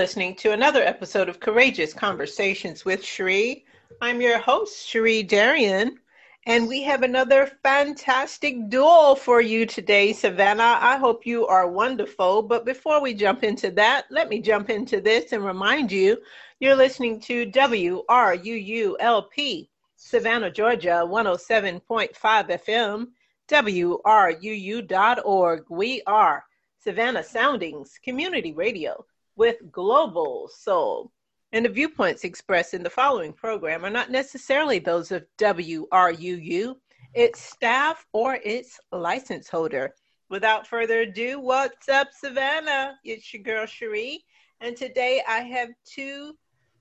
Listening to another episode of Courageous Conversations with Cherie. I'm your host, Cherie Darian, and we have another fantastic duel for you today, Savannah. I hope you are wonderful. But before we jump into that, let me jump into this and remind you you're listening to WRUULP, Savannah, Georgia, 107.5 FM, WRUU.org. We are Savannah Soundings Community Radio with Global Soul. And the viewpoints expressed in the following program are not necessarily those of WRUU, its staff, or its license holder. Without further ado, what's up, Savannah? It's your girl, Cherie. And today I have two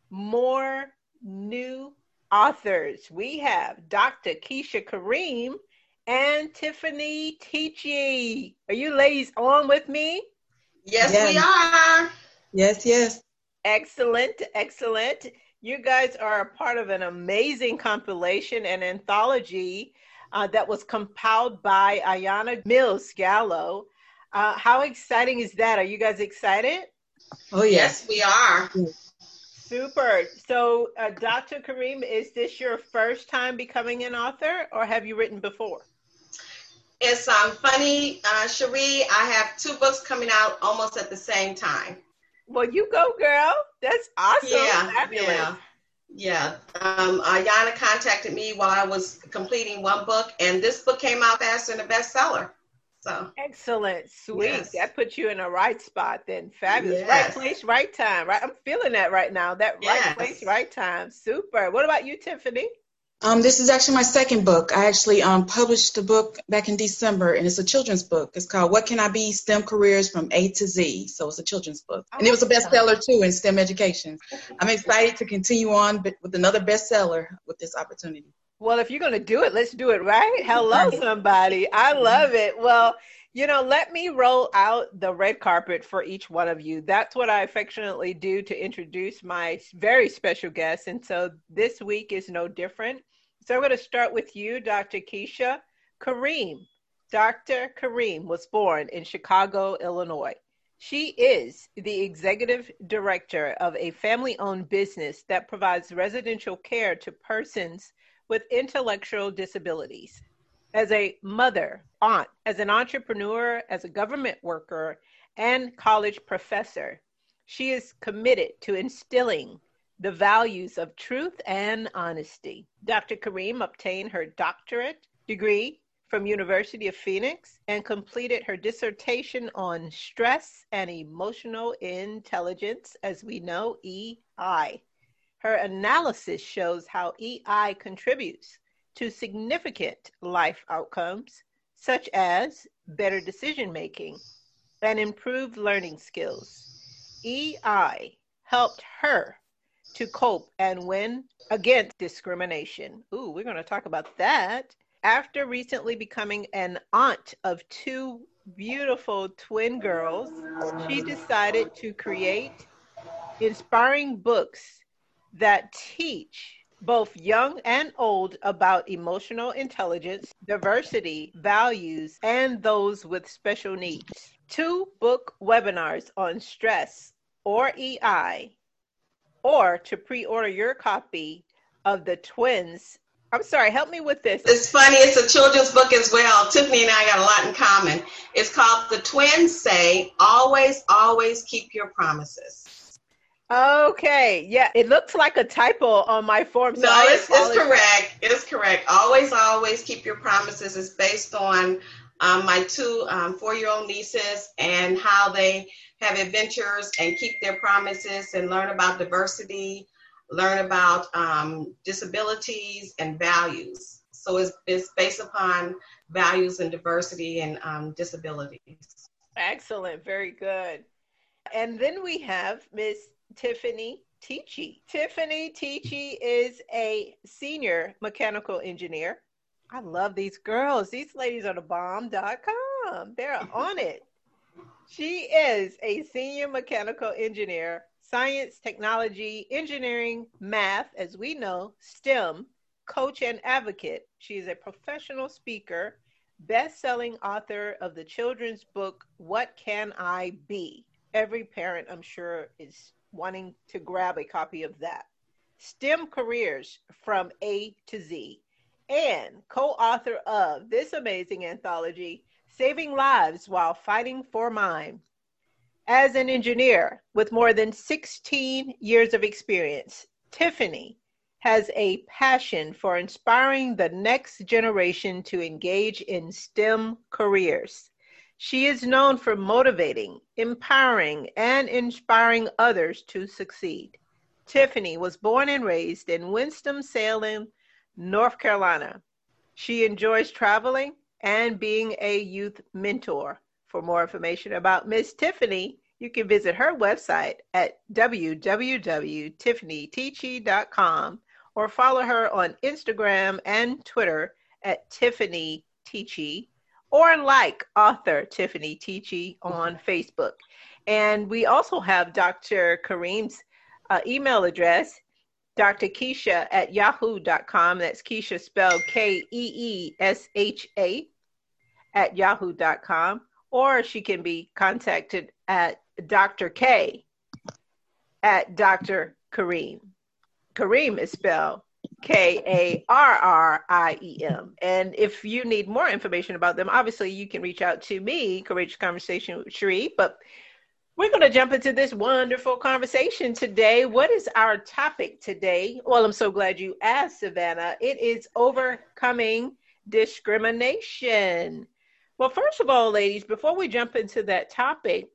more new authors. We have Dr. Keesha Karriem and Tiffany Teachey. Are you ladies on with me? Yes, yes. we are. Yes, yes. Excellent, excellent. You guys are a part of an amazing compilation and anthology uh, that was compiled by Ayana Mills Gallo. Uh, how exciting is that? Are you guys excited? Oh, yes, we are. Super. So, uh, Dr. Karriem, is this your first time becoming an author or have you written before? It's um, funny, uh, Cherie. I have two books coming out almost at the same time. Well, you go, girl. That's awesome. Yeah, Fabulous. yeah, yeah. Um, Ayana contacted me while I was completing one book, and this book came out faster than a bestseller. So excellent, sweet. Yes. That puts you in a right spot. Then fabulous, yes. right place, right time. Right, I'm feeling that right now. That yes. right place, right time. Super. What about you, Tiffany? Um, this is actually my second book. I actually um, published the book back in December, and it's a children's book. It's called "What Can I Be: STEM Careers from A to Z." So it's a children's book, and it was a bestseller too in STEM education. I'm excited to continue on with another bestseller with this opportunity. Well, if you're going to do it, let's do it right. Hello, somebody. I love it. Well, you know, let me roll out the red carpet for each one of you. That's what I affectionately do to introduce my very special guests. And so this week is no different. So I'm going to start with you, Dr. Keesha Karriem. Dr. Karriem was born in Chicago, Illinois. She is the executive director of a family owned business that provides residential care to persons with intellectual disabilities. As a mother, aunt, as an entrepreneur, as a government worker, and college professor, she is committed to instilling the values of truth and honesty. Dr. Karriem obtained her doctorate degree from University of Phoenix and completed her dissertation on stress and emotional intelligence, as we know, EI. Her analysis shows how EI contributes to significant life outcomes, such as better decision making and improved learning skills. EI helped her to cope and win against discrimination. Ooh, we're going to talk about that. After recently becoming an aunt of two beautiful twin girls, she decided to create inspiring books that teach both young and old about emotional intelligence, diversity, values, and those with special needs. Two book webinars on stress or EI or to pre-order your copy of the twins I'm sorry, help me with this. It's funny, it's a children's book as well. Tiffany and I got a lot in common. It's called The Twins Say Always, Always Keep Your Promises. Okay, yeah, it looks like a typo on my form. So no, it's, it's correct. It's correct. Always, always keep your promises. It's based on um, my two um, four year old nieces and how they have adventures and keep their promises and learn about diversity, learn about um, disabilities and values. So it's, it's based upon values and diversity and um, disabilities. Excellent, very good. And then we have Miss Tiffany Teachey. Tiffany Teachey is a senior mechanical engineer. I love these girls. These ladies are the bomb.com. They're on it. She is a senior mechanical engineer, science, technology, engineering, math, as we know, STEM, coach and advocate. She is a professional speaker, best selling author of the children's book, What Can I Be? Every parent, I'm sure, is wanting to grab a copy of that. STEM Careers from A to Z, and co author of this amazing anthology, Saving Lives While Fighting for Mine. As an engineer with more than 16 years of experience, Tiffany has a passion for inspiring the next generation to engage in STEM careers. She is known for motivating, empowering, and inspiring others to succeed. Tiffany was born and raised in Winston-Salem, North Carolina. She enjoys traveling and being a youth mentor. For more information about Miss Tiffany, you can visit her website at www.tiffanyteachey.com or follow her on Instagram and Twitter at Tiffany Teachey or like author Tiffany Teachey on Facebook. And we also have Dr. Karriem's uh, email address, Dr. Keesha at yahoo.com. That's Keesha spelled K E E S H A at yahoo.com. Or she can be contacted at Dr. K at Dr. Karriem. Karriem is spelled K A R R I E M. And if you need more information about them, obviously you can reach out to me, Courageous Conversation with Cherie. But we're going to jump into this wonderful conversation today. What is our topic today? Well, I'm so glad you asked, Savannah. It is overcoming discrimination. Well, first of all, ladies, before we jump into that topic,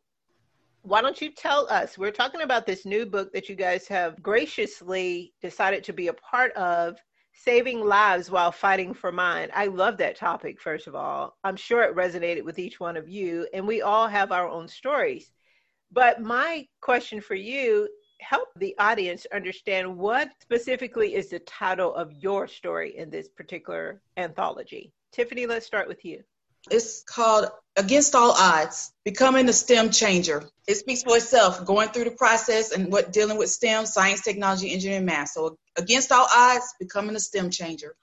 why don't you tell us? We're talking about this new book that you guys have graciously decided to be a part of, Saving Lives While Fighting for Mine. I love that topic, first of all. I'm sure it resonated with each one of you, and we all have our own stories. But my question for you help the audience understand what specifically is the title of your story in this particular anthology. Tiffany, let's start with you. It's called Against All Odds, Becoming a STEM Changer. It speaks for itself, going through the process and what dealing with STEM, science, technology, engineering, math. So against all odds, becoming a STEM changer.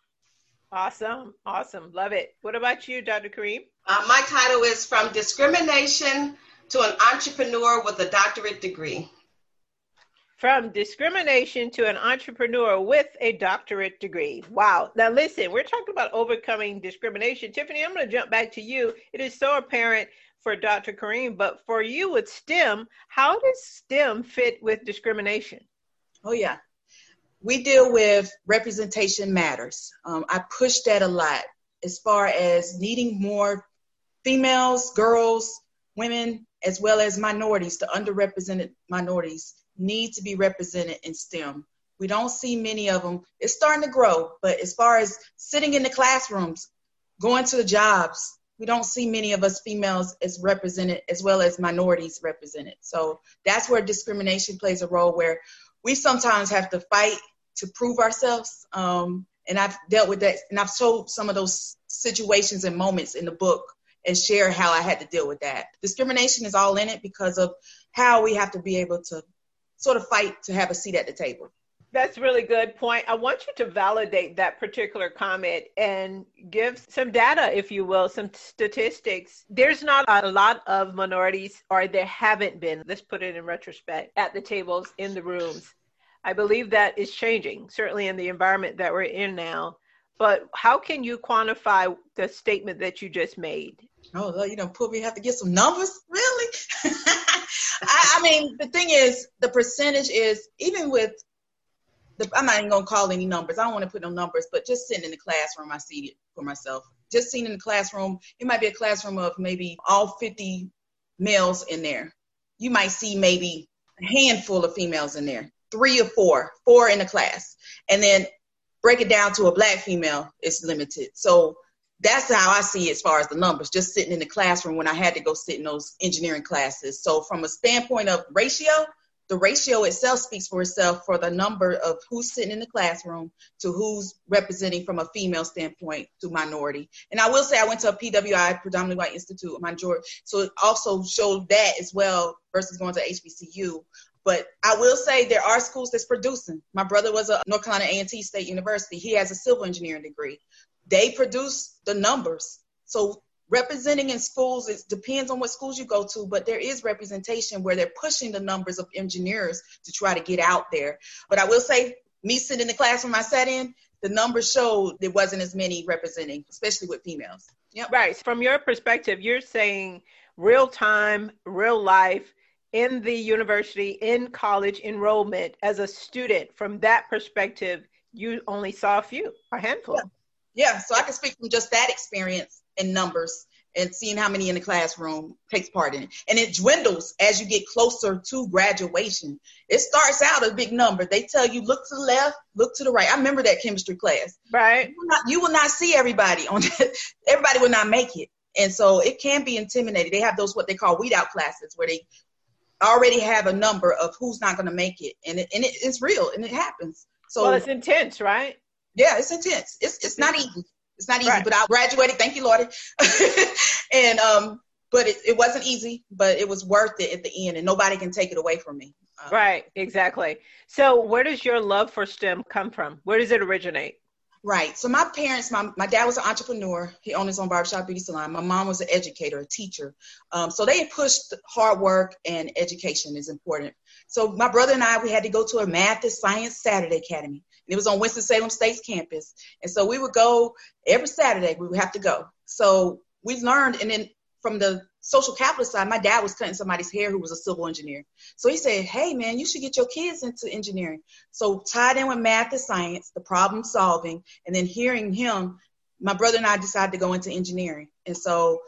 Awesome. Awesome. Love it. What about you, Dr. Karriem? Uh, my title is From Discrimination to an Entrepreneur with a Doctorate Degree. From discrimination to an entrepreneur with a doctorate degree. Wow. Now, listen, we're talking about overcoming discrimination. Tiffany, I'm going to jump back to you. It is so apparent for Dr. Karriem, but for you with STEM, how does STEM fit with discrimination? Oh, yeah. We deal with representation matters. Um, I push that a lot as far as needing more females, girls, women, as well as minorities, the underrepresented minorities need to be represented in STEM. We don't see many of them. It's starting to grow, but as far as sitting in the classrooms, going to the jobs, we don't see many of us females as represented as well as minorities represented. So that's where discrimination plays a role where we sometimes have to fight to prove ourselves. Um, and I've dealt with that and I've told some of those situations and moments in the book and share how I had to deal with that. Discrimination is all in it because of how we have to be able to sort of fight to have a seat at the table. That's really good point. I want you to validate that particular comment and give some data, if you will, some statistics. There's not a lot of minorities, or there haven't been, let's put it in retrospect, at the tables, in the rooms. I believe that is changing, certainly in the environment that we're in now. But how can you quantify the statement that you just made? Oh, you know, put me have to get some numbers, really? I, I mean, the thing is, the percentage is even with the, I'm not even gonna call any numbers. I don't want to put no numbers, but just sitting in the classroom, I see it for myself. Just sitting in the classroom, it might be a classroom of maybe all 50 males in there. You might see maybe a handful of females in there, three or four, four in the class, and then break it down to a black female is limited. So that's how I see it as far as the numbers, just sitting in the classroom when I had to go sit in those engineering classes. So from a standpoint of ratio, the ratio itself speaks for itself for the number of who's sitting in the classroom to who's representing from a female standpoint to minority. And I will say I went to a PWI, predominantly white institute, majority, so it also showed that as well versus going to HBCU. But I will say there are schools that's producing. My brother was a North Carolina A&T State University. He has a civil engineering degree they produce the numbers. So representing in schools it depends on what schools you go to but there is representation where they're pushing the numbers of engineers to try to get out there but i will say me sitting in the classroom i sat in the numbers showed there wasn't as many representing especially with females yep. right from your perspective you're saying real time real life in the university in college enrollment as a student from that perspective you only saw a few a handful yeah. Yeah, so I can speak from just that experience in numbers and seeing how many in the classroom takes part in it. And it dwindles as you get closer to graduation. It starts out a big number. They tell you look to the left, look to the right. I remember that chemistry class. Right. You will not, you will not see everybody on that. Everybody will not make it. And so it can be intimidating. They have those what they call weed out classes where they already have a number of who's not going to make it. And, it, and it, it's real and it happens. So well, it's intense, right? Yeah, it's intense. It's it's not easy. It's not easy, right. but I graduated. Thank you, Lordy. and um, but it, it wasn't easy, but it was worth it at the end, and nobody can take it away from me. Um, right, exactly. So, where does your love for STEM come from? Where does it originate? Right. So my parents, my, my dad was an entrepreneur. He owned his own barbershop beauty salon. My mom was an educator, a teacher. Um, so they pushed hard work and education is important. So my brother and I, we had to go to a math and science Saturday academy. It was on Winston-Salem State's campus. And so we would go every Saturday, we would have to go. So we learned, and then from the social capitalist side, my dad was cutting somebody's hair who was a civil engineer. So he said, Hey man, you should get your kids into engineering. So tied in with math and science, the problem solving, and then hearing him, my brother and I decided to go into engineering. And so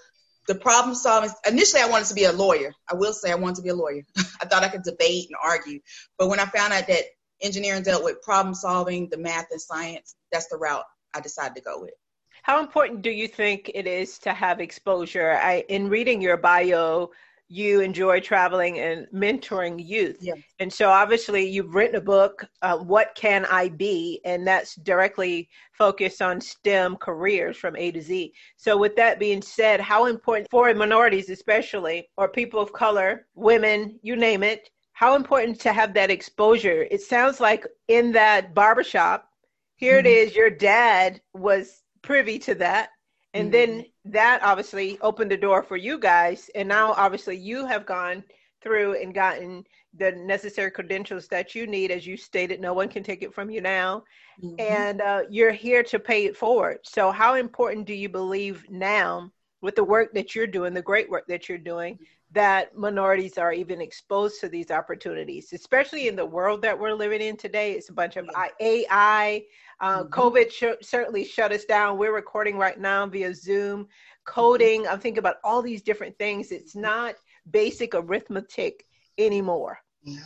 the problem solving initially I wanted to be a lawyer. I will say I wanted to be a lawyer. I thought I could debate and argue. But when I found out that engineering dealt with problem solving, the math and science, that's the route I decided to go with. How important do you think it is to have exposure? I, in reading your bio, you enjoy traveling and mentoring youth. Yeah. And so obviously you've written a book, uh, What Can I Be? And that's directly focused on STEM careers from A to Z. So with that being said, how important for minorities especially, or people of color, women, you name it, how important to have that exposure? It sounds like in that barbershop, here mm-hmm. it is, your dad was privy to that. And mm-hmm. then that obviously opened the door for you guys. And now, obviously, you have gone through and gotten the necessary credentials that you need. As you stated, no one can take it from you now. Mm-hmm. And uh, you're here to pay it forward. So, how important do you believe now, with the work that you're doing, the great work that you're doing, that minorities are even exposed to these opportunities, especially in the world that we're living in today. It's a bunch of AI. Uh, mm-hmm. COVID sh- certainly shut us down. We're recording right now via Zoom. Coding, I'm thinking about all these different things. It's not basic arithmetic anymore. Yeah.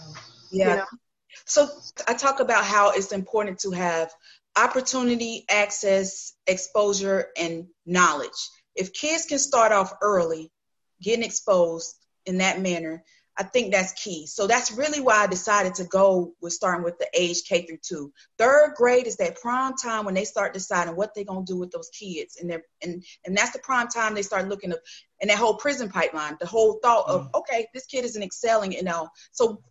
You know? So I talk about how it's important to have opportunity, access, exposure, and knowledge. If kids can start off early, getting exposed in that manner, I think that's key. So that's really why I decided to go with starting with the age K through two. Third grade is that prime time when they start deciding what they're gonna do with those kids, and they and and that's the prime time they start looking at and that whole prison pipeline, the whole thought of mm-hmm. okay, this kid isn't excelling, you know. So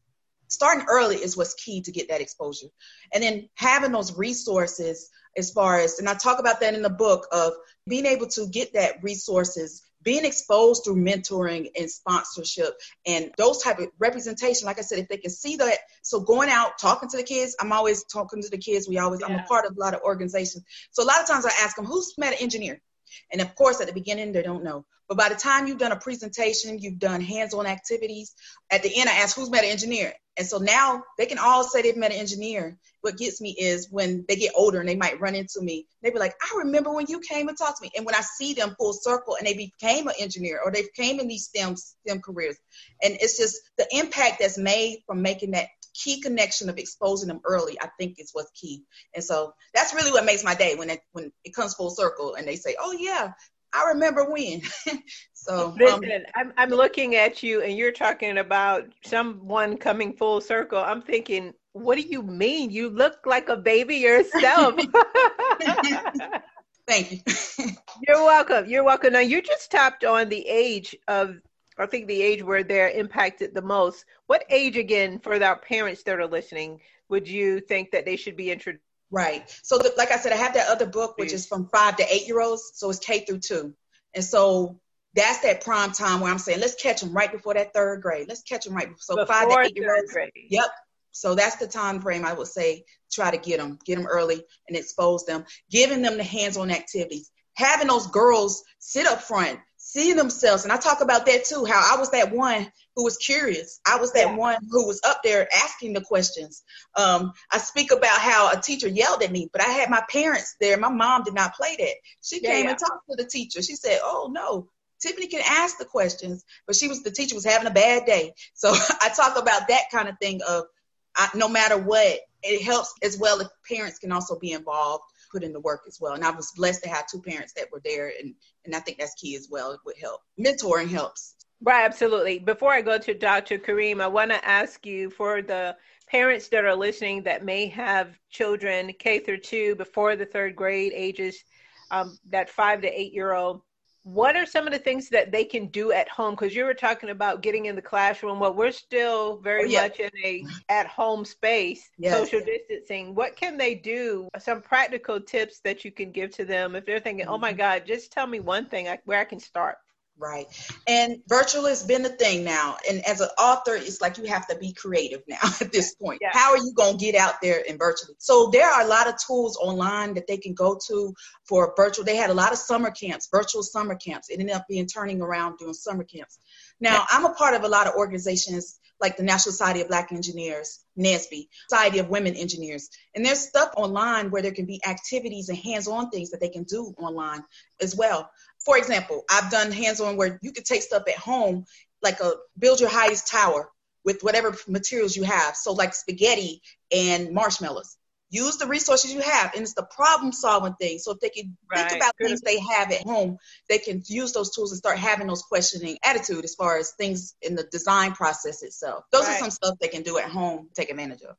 starting early is what's key to get that exposure, and then having those resources as far as and I talk about that in the book of being able to get that resources being exposed through mentoring and sponsorship and those type of representation like i said if they can see that so going out talking to the kids i'm always talking to the kids. We always yeah. i'm a part of a lot of organizations. So a lot of times i ask them who's met an engineer and of course at the beginning they don't know but by the time you've done a presentation you've done hands-on activities at the end i ask who's met an engineer and so now they can all say they've met an engineer. What gets me is when they get older and they might run into me, they be like, I remember when you came and talked to me. And when I see them full circle and they became an engineer or they came in these STEM, STEM careers. And it's just the impact that's made from making that key connection of exposing them early, I think is what's key. And so that's really what makes my day when it, when it comes full circle and they say, oh yeah, I remember when. so um, listen, um, I'm I'm looking at you and you're talking about someone coming full circle. I'm thinking, what do you mean? You look like a baby yourself. Thank you. You're welcome. You're welcome. Now you just tapped on the age of I think the age where they're impacted the most. What age again for our parents that are listening would you think that they should be introduced Right. So, the, like I said, I have that other book, which is from five to eight year olds. So it's K through two. And so that's that prime time where I'm saying, let's catch them right before that third grade. Let's catch them right before. So before five to eight year olds. Yep. So that's the time frame I would say try to get them, get them early and expose them, giving them the hands-on activities, having those girls sit up front, see themselves. And I talk about that too, how I was that one who was curious. I was that yeah. one who was up there asking the questions. Um, I speak about how a teacher yelled at me, but I had my parents there. My mom did not play that. She yeah, came yeah. and talked to the teacher. She said, "Oh no, Tiffany can ask the questions, but she was the teacher was having a bad day. So I talk about that kind of thing of I, no matter what, it helps as well if parents can also be involved, put in the work as well. And I was blessed to have two parents that were there, and and I think that's key as well. It would help. Mentoring helps. Right, absolutely. Before I go to Dr. Karriem, I want to ask you for the parents that are listening that may have children K through two before the third grade ages, um, that five to eight year old what are some of the things that they can do at home because you were talking about getting in the classroom well we're still very oh, yeah. much in a at home space yes. social distancing what can they do some practical tips that you can give to them if they're thinking mm-hmm. oh my mm-hmm. god just tell me one thing where i can start Right. And virtual has been the thing now. And as an author, it's like you have to be creative now at this point. Yeah. How are you going to get out there in virtually? So there are a lot of tools online that they can go to for virtual. They had a lot of summer camps, virtual summer camps. It ended up being turning around doing summer camps. Now, yeah. I'm a part of a lot of organizations like the National Society of Black Engineers, NSBE, Society of Women Engineers. And there's stuff online where there can be activities and hands-on things that they can do online as well for example, I've done hands-on where you could take stuff at home, like a build your highest tower with whatever materials you have. So like spaghetti and marshmallows. Use the resources you have, and it's the problem-solving thing. So if they can right. think about Good. things they have at home, they can use those tools and start having those questioning attitude as far as things in the design process itself. Those right. are some stuff they can do at home, take advantage of.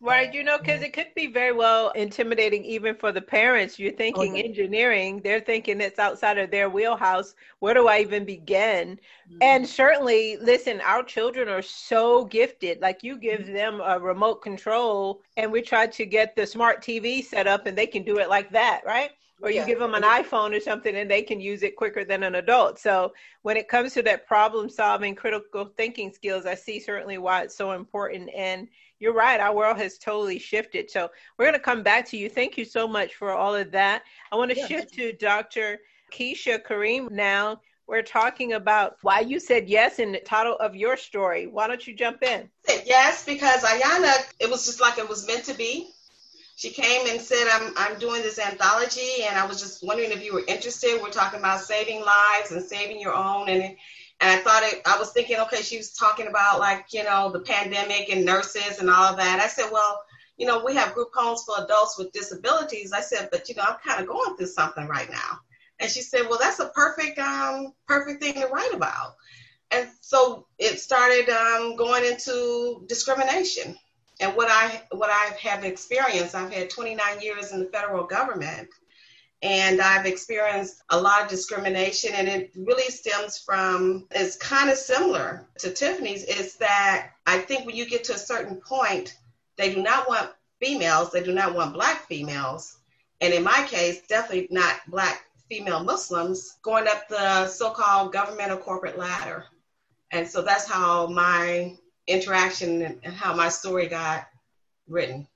Right, you know, because it could be very well intimidating even for the parents. You're thinking oh, yeah. engineering, they're thinking it's outside of their wheelhouse. Where do I even begin? Mm-hmm. And certainly, listen, our children are so gifted. Like you give mm-hmm. them a remote control, and we try to get the smart TV set up, and they can do it like that, right? Or you yeah. give them an iPhone or something, and they can use it quicker than an adult. So when it comes to that problem solving, critical thinking skills, I see certainly why it's so important. And you're right. Our world has totally shifted. So we're going to come back to you. Thank you so much for all of that. I want to yeah. shift to Dr. Keesha Karriem now. We're talking about why you said yes in the title of your story. Why don't you jump in? Yes, because Ayana, it was just like it was meant to be. She came and said, I'm, I'm doing this anthology, and I was just wondering if you were interested. We're talking about saving lives and saving your own. And and I thought it, I was thinking, okay, she was talking about like, you know, the pandemic and nurses and all of that. I said, well, you know, we have group homes for adults with disabilities. I said, but you know, I'm kind of going through something right now. And she said, well, that's a perfect, um, perfect thing to write about. And so it started um, going into discrimination. And what I what I have experienced, I've had 29 years in the federal government, and I've experienced a lot of discrimination, and it really stems from, it's kind of similar to Tiffany's, is that I think when you get to a certain point, they do not want females, they do not want black females, and in my case, definitely not black female Muslims going up the so called government or corporate ladder. And so that's how my interaction and how my story got written.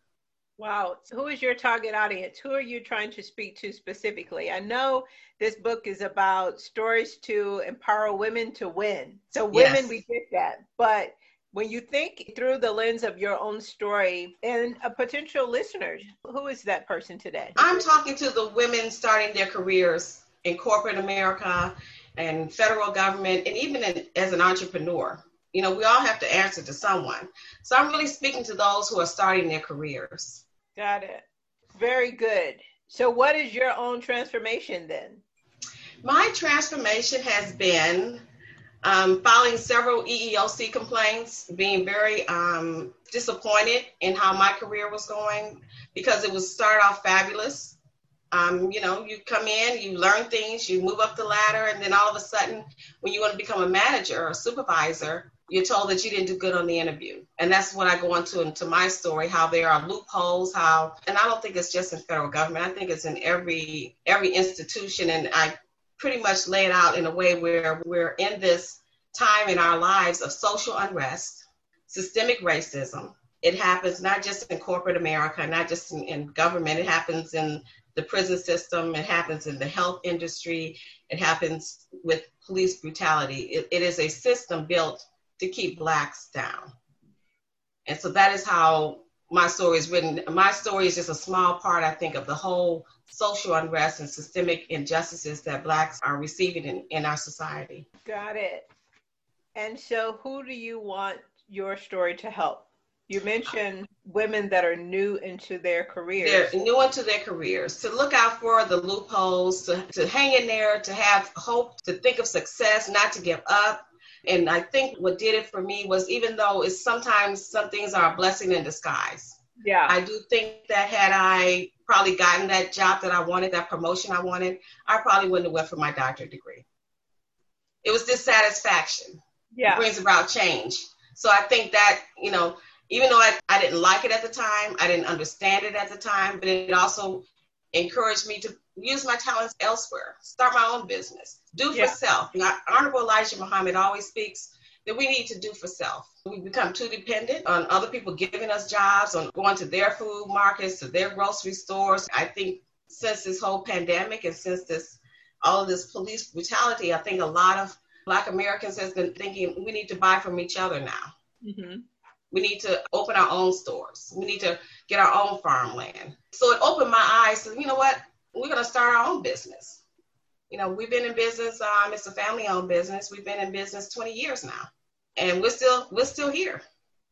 Wow. Who is your target audience? Who are you trying to speak to specifically? I know this book is about stories to empower women to win. So, women, yes. we get that. But when you think through the lens of your own story and a potential listener, who is that person today? I'm talking to the women starting their careers in corporate America and federal government, and even in, as an entrepreneur. You know, we all have to answer to someone. So I'm really speaking to those who are starting their careers. Got it. Very good. So, what is your own transformation then? My transformation has been um, filing several EEOC complaints, being very um, disappointed in how my career was going because it was start off fabulous. Um, you know, you come in, you learn things, you move up the ladder, and then all of a sudden, when you want to become a manager or a supervisor, you're told that you didn't do good on the interview. And that's what I go into into my story, how there are loopholes, how and I don't think it's just in federal government. I think it's in every every institution and I pretty much lay it out in a way where we're in this time in our lives of social unrest, systemic racism. It happens not just in corporate America, not just in, in government, it happens in the prison system, it happens in the health industry, it happens with police brutality. it, it is a system built to keep blacks down. And so that is how my story is written. My story is just a small part, I think, of the whole social unrest and systemic injustices that blacks are receiving in, in our society. Got it. And so, who do you want your story to help? You mentioned women that are new into their careers. They're new into their careers. To look out for the loopholes, to, to hang in there, to have hope, to think of success, not to give up. And I think what did it for me was even though it's sometimes some things are a blessing in disguise. Yeah. I do think that had I probably gotten that job that I wanted, that promotion I wanted, I probably wouldn't have went for my doctorate degree. It was dissatisfaction. Yeah. It brings about change. So I think that, you know, even though I, I didn't like it at the time, I didn't understand it at the time, but it also encouraged me to use my talents elsewhere, start my own business, do yeah. for self. Now, Honorable Elijah Muhammad always speaks that we need to do for self. We become too dependent on other people giving us jobs, on going to their food markets, to their grocery stores. I think since this whole pandemic and since this all of this police brutality, I think a lot of Black Americans has been thinking we need to buy from each other now. Mm-hmm. We need to open our own stores. We need to get our own farmland. So it opened my eyes to, you know what, we're going to start our own business. You know, we've been in business. Um, it's a family-owned business. We've been in business 20 years now, and we're still we're still here.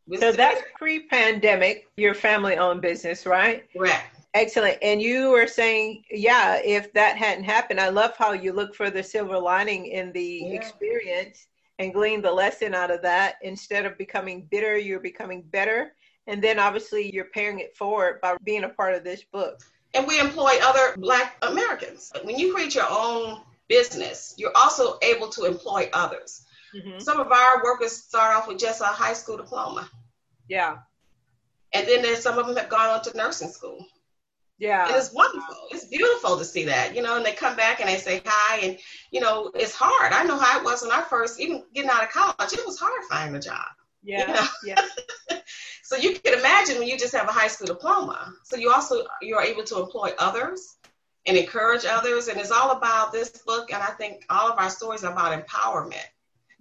We're so still that's here. pre-pandemic. Your family-owned business, right? Correct. Excellent. And you were saying, yeah, if that hadn't happened, I love how you look for the silver lining in the yeah. experience and glean the lesson out of that. Instead of becoming bitter, you're becoming better. And then obviously you're paying it forward by being a part of this book. And we employ other Black Americans. When you create your own business, you're also able to employ others. Mm-hmm. Some of our workers start off with just a high school diploma. Yeah. And then there's some of them have gone on to nursing school. Yeah. And it's wonderful. It's beautiful to see that, you know, and they come back and they say hi. And, you know, it's hard. I know how it was when I first, even getting out of college, it was hard finding a job. Yeah. You know? Yeah. So you can imagine when you just have a high school diploma. So you also, you're able to employ others and encourage others. And it's all about this book. And I think all of our stories are about empowerment.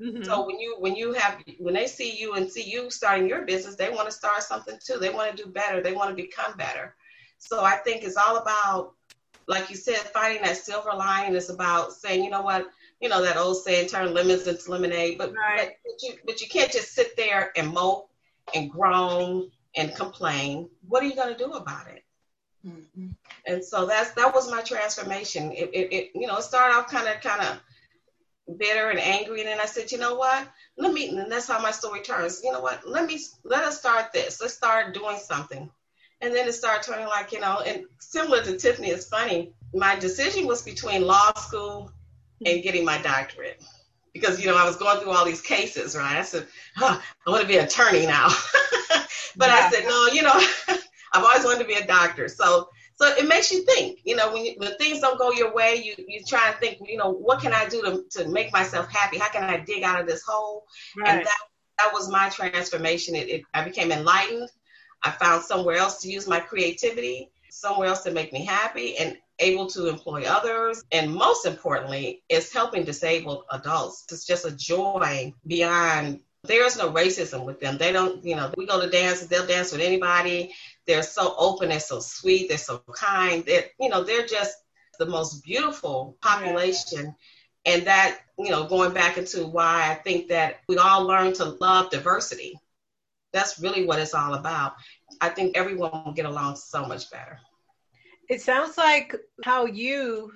Mm-hmm. So when you when you have when they see you and see you starting your business, they want to start something too. They want to do better. They want to become better. So I think it's all about, like you said, finding that silver lining. It's about saying, you know what, you know that old saying, turn lemons into lemonade. But right. but, but you but you can't just sit there and mope and groan and complain. What are you going to do about it? Mm-hmm. And so that's that was my transformation. It, it, it you know it started off kind of kind of bitter and angry, and then I said, you know what? Let me. And that's how my story turns. You know what? Let me let us start this. Let's start doing something. And then it started turning like, you know, and similar to Tiffany, it's funny. My decision was between law school and getting my doctorate. Because, you know, I was going through all these cases, right? I said, huh, I want to be an attorney now. but yeah. I said, no, you know, I've always wanted to be a doctor. So so it makes you think, you know, when, you, when things don't go your way, you, you try and think, you know, what can I do to, to make myself happy? How can I dig out of this hole? Right. And that, that was my transformation. It, it, I became enlightened. I found somewhere else to use my creativity, somewhere else to make me happy and able to employ others. And most importantly, is helping disabled adults. It's just a joy beyond there is no racism with them. They don't, you know, we go to dances, they'll dance with anybody. They're so open, they're so sweet, they're so kind. They're, you know, they're just the most beautiful population. And that, you know, going back into why I think that we all learn to love diversity that's really what it's all about. I think everyone will get along so much better. It sounds like how you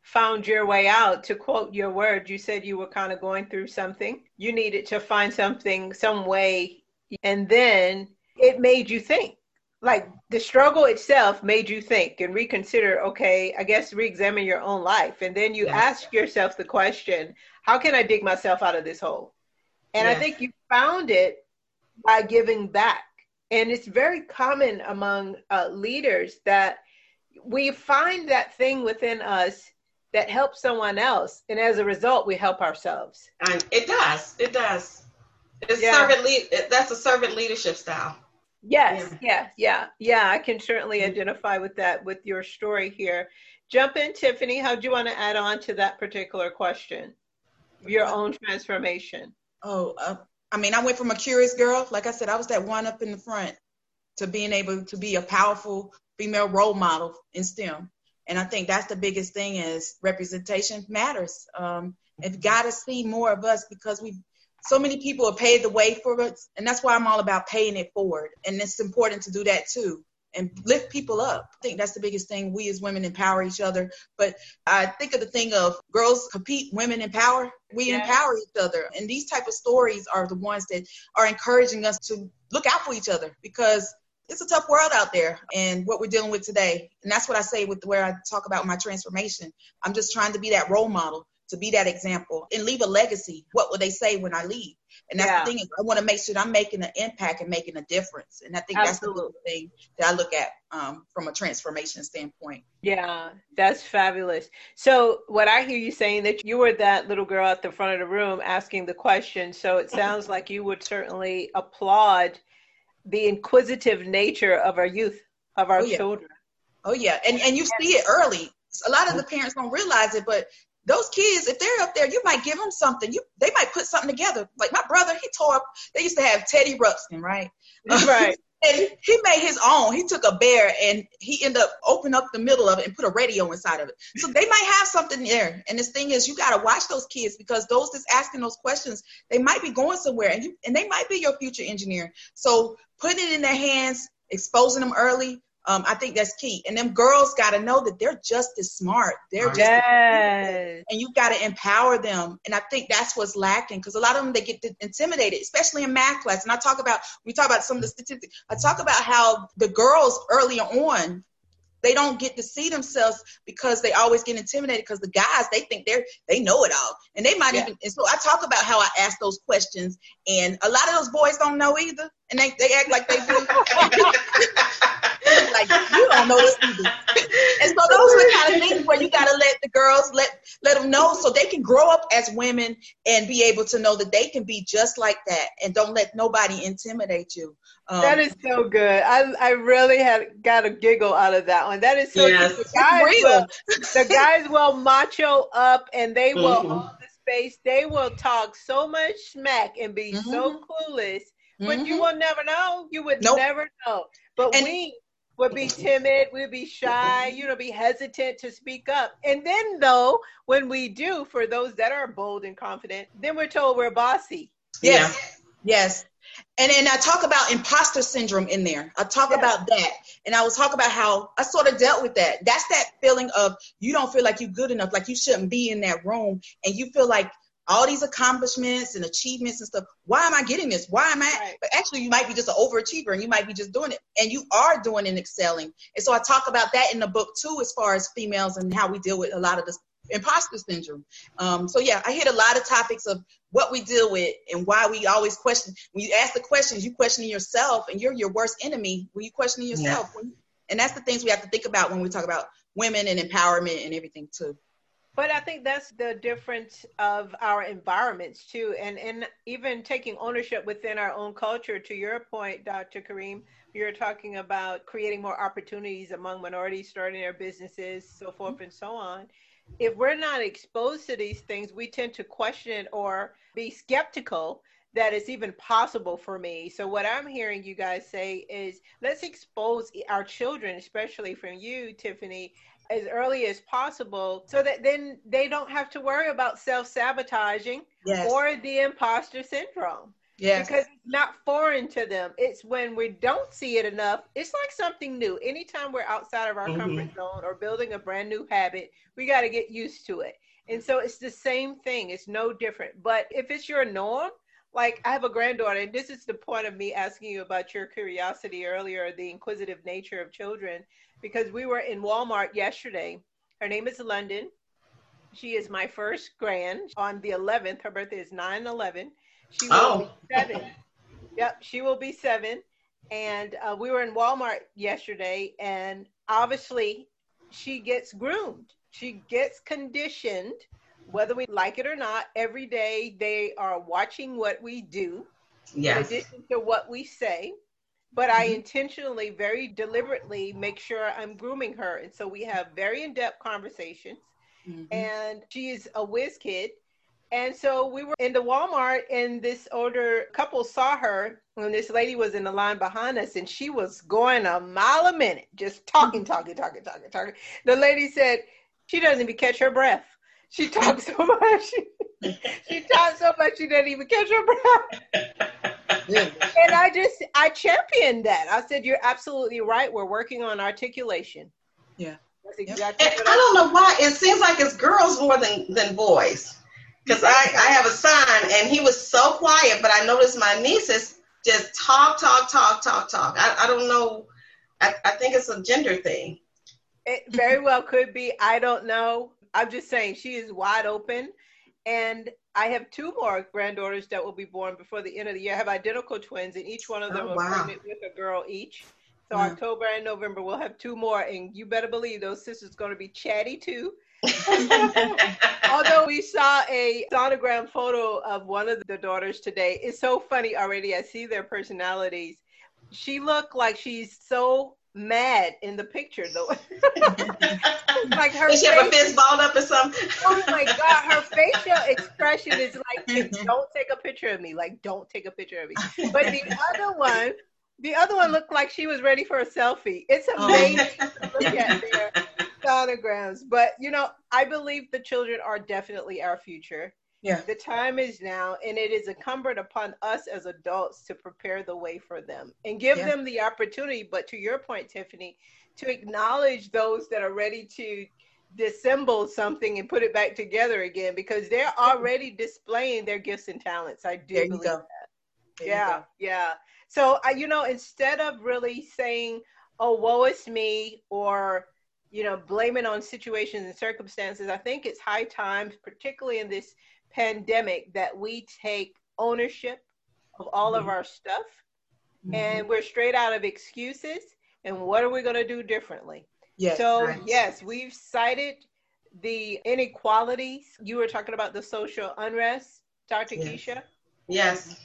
found your way out. To quote your word, you said you were kind of going through something. You needed to find something, some way, and then it made you think. Like the struggle itself made you think and reconsider, okay, I guess re examine your own life. And then you yes. ask yourself the question, how can I dig myself out of this hole? And yes. I think you found it by giving back. And it's very common among uh, leaders that we find that thing within us that helps someone else. And as a result, we help ourselves. And it does. It does. It's yeah. servant lead. That's a servant leadership style. Yes, yeah. yeah, yeah, yeah. I can certainly identify with that with your story here. Jump in, Tiffany. How do you want to add on to that particular question? Your own transformation. Oh, uh, I mean, I went from a curious girl, like I said, I was that one up in the front, to being able to be a powerful female role model in STEM. And I think that's the biggest thing is representation matters. Um, and got to see more of us because we so many people have paved the way for us, and that's why I'm all about paying it forward. And it's important to do that too and lift people up. I think that's the biggest thing. We as women empower each other. But I think of the thing of girls compete, women empower. We yeah. empower each other. And these type of stories are the ones that are encouraging us to look out for each other because it's a tough world out there and what we're dealing with today. And that's what I say with where I talk about my transformation. I'm just trying to be that role model, to be that example and leave a legacy. What will they say when I leave? And that's yeah. the thing is I want to make sure I'm making an impact and making a difference. And I think Absolutely. that's the little thing that I look at um, from a transformation standpoint. Yeah, that's fabulous. So what I hear you saying that you were that little girl at the front of the room asking the question. So it sounds like you would certainly applaud the inquisitive nature of our youth, of our oh, yeah. children. Oh yeah, and and you see it early. A lot of the parents don't realize it, but those kids, if they're up there, you might give them something. You they might put something together. Like my brother, he tore up. They used to have Teddy Ruxpin, right? Right. and he made his own. He took a bear and he ended up opening up the middle of it and put a radio inside of it. So they might have something there. And this thing is, you got to watch those kids because those that's asking those questions, they might be going somewhere and you and they might be your future engineer. So putting it in their hands, exposing them early, um, I think that's key. And them girls got to know that they're just as smart. They're just, yes. and you got to empower them. And I think that's what's lacking because a lot of them they get intimidated, especially in math class. And I talk about we talk about some of the statistics. I talk about how the girls earlier on they don't get to see themselves because they always get intimidated because the guys they think they're they know it all and they might yeah. even and so i talk about how i ask those questions and a lot of those boys don't know either and they, they act like they do like you don't know this either. and so those are the kind of things where you got to let the girls let let them know so they can grow up as women and be able to know that they can be just like that and don't let nobody intimidate you. Um, that is so good. I I really had got a giggle out of that one. That is so yes. good. The guys, will, the guys will macho up and they will mm-hmm. hold the space. They will talk so much smack and be mm-hmm. so clueless. But mm-hmm. you will never know. You would nope. never know. But and, we would be timid, we'd be shy, you know, be hesitant to speak up. And then, though, when we do, for those that are bold and confident, then we're told we're bossy. Yes, yeah. yes. And then I talk about imposter syndrome in there. I talk yeah. about that. And I will talk about how I sort of dealt with that. That's that feeling of you don't feel like you're good enough, like you shouldn't be in that room. And you feel like all these accomplishments and achievements and stuff. Why am I getting this? Why am I? Right. But actually, you might be just an overachiever and you might be just doing it. And you are doing and excelling. And so I talk about that in the book too, as far as females and how we deal with a lot of this imposter syndrome. Um, so yeah, I hit a lot of topics of what we deal with and why we always question. When you ask the questions, you questioning yourself, and you're your worst enemy when you questioning yourself. Yeah. And that's the things we have to think about when we talk about women and empowerment and everything too. But I think that's the difference of our environments too, and and even taking ownership within our own culture. To your point, Dr. Karriem, you're talking about creating more opportunities among minorities, starting their businesses, so forth and so on. If we're not exposed to these things, we tend to question or be skeptical that it's even possible for me. So what I'm hearing you guys say is let's expose our children, especially from you, Tiffany, as early as possible so that then they don't have to worry about self-sabotaging yes. or the imposter syndrome. Yes. Because it's not foreign to them. It's when we don't see it enough, it's like something new. Anytime we're outside of our mm-hmm. comfort zone or building a brand new habit, we got to get used to it. And so it's the same thing. It's no different. But if it's your norm, like I have a granddaughter, and this is the point of me asking you about your curiosity earlier, the inquisitive nature of children because we were in Walmart yesterday. Her name is London. She is my first grand on the 11th. Her birthday is 9 11. She will oh. be seven. Yep, she will be seven. And uh, we were in Walmart yesterday, and obviously, she gets groomed. She gets conditioned, whether we like it or not. Every day they are watching what we do, Yes. in addition to what we say. But I intentionally, very deliberately make sure I'm grooming her. And so we have very in depth conversations. Mhm. And she is a whiz kid. And so we were in the Walmart, and this older couple saw her when this lady was in the line behind us, and she was going a mile a minute, just talking, mm-hmm. talking, talking, talking, talking. The lady said, She doesn't even catch her breath. She talks so much. she talks so much she doesn't even catch her breath. Really? And I just I championed that. I said, You're absolutely right. We're working on articulation. Yeah. That's Yep. exactly And I I don't know why it seems like it's girls more than than boys. Because I, I have a son and he was so quiet, but I noticed my nieces just talk, talk, talk, talk, talk. I, I don't know. I, I think it's a gender thing. It very well could be. I don't know. I'm just saying she is wide open. And I have two more granddaughters that will be born before the end of the year. I have identical twins, and each one of them Oh, are pregnant with a girl each. So Wow. October and November we'll have two more, and you better believe those sisters are going to be chatty too. Although we saw a sonogram photo of one of the daughters today, it's so funny already. I see their personalities. She looked like she's so mad in the picture, though. like her Does she have a fist balled up or something? Oh my god, her facial expression is like, don't take a picture of me. Like, don't take a picture of me. But the other one, the other one looked like she was ready for a selfie. It's Oh. amazing to look at their sonograms. But you know, I believe the children are definitely our future. Yeah. The time is now, and it is incumbent upon us as adults to prepare the way for them and give Yeah. them the opportunity. But to your point, Tiffany, to acknowledge those that are ready to dissemble something and put it back together again because they're already displaying their gifts and talents. I do believe go. There yeah, yeah. So, I, you know, instead of really saying, "Oh, woe is me," or you know, blaming on situations and circumstances, I think it's high time, particularly in this pandemic, that we take ownership of all of Mhm. our stuff, Mhm. and we're straight out of excuses. And what are we going to do differently? Yes. So, Right. yes, we've cited the inequalities. You were talking about the social unrest, Dr. Yes. Keesha Yes.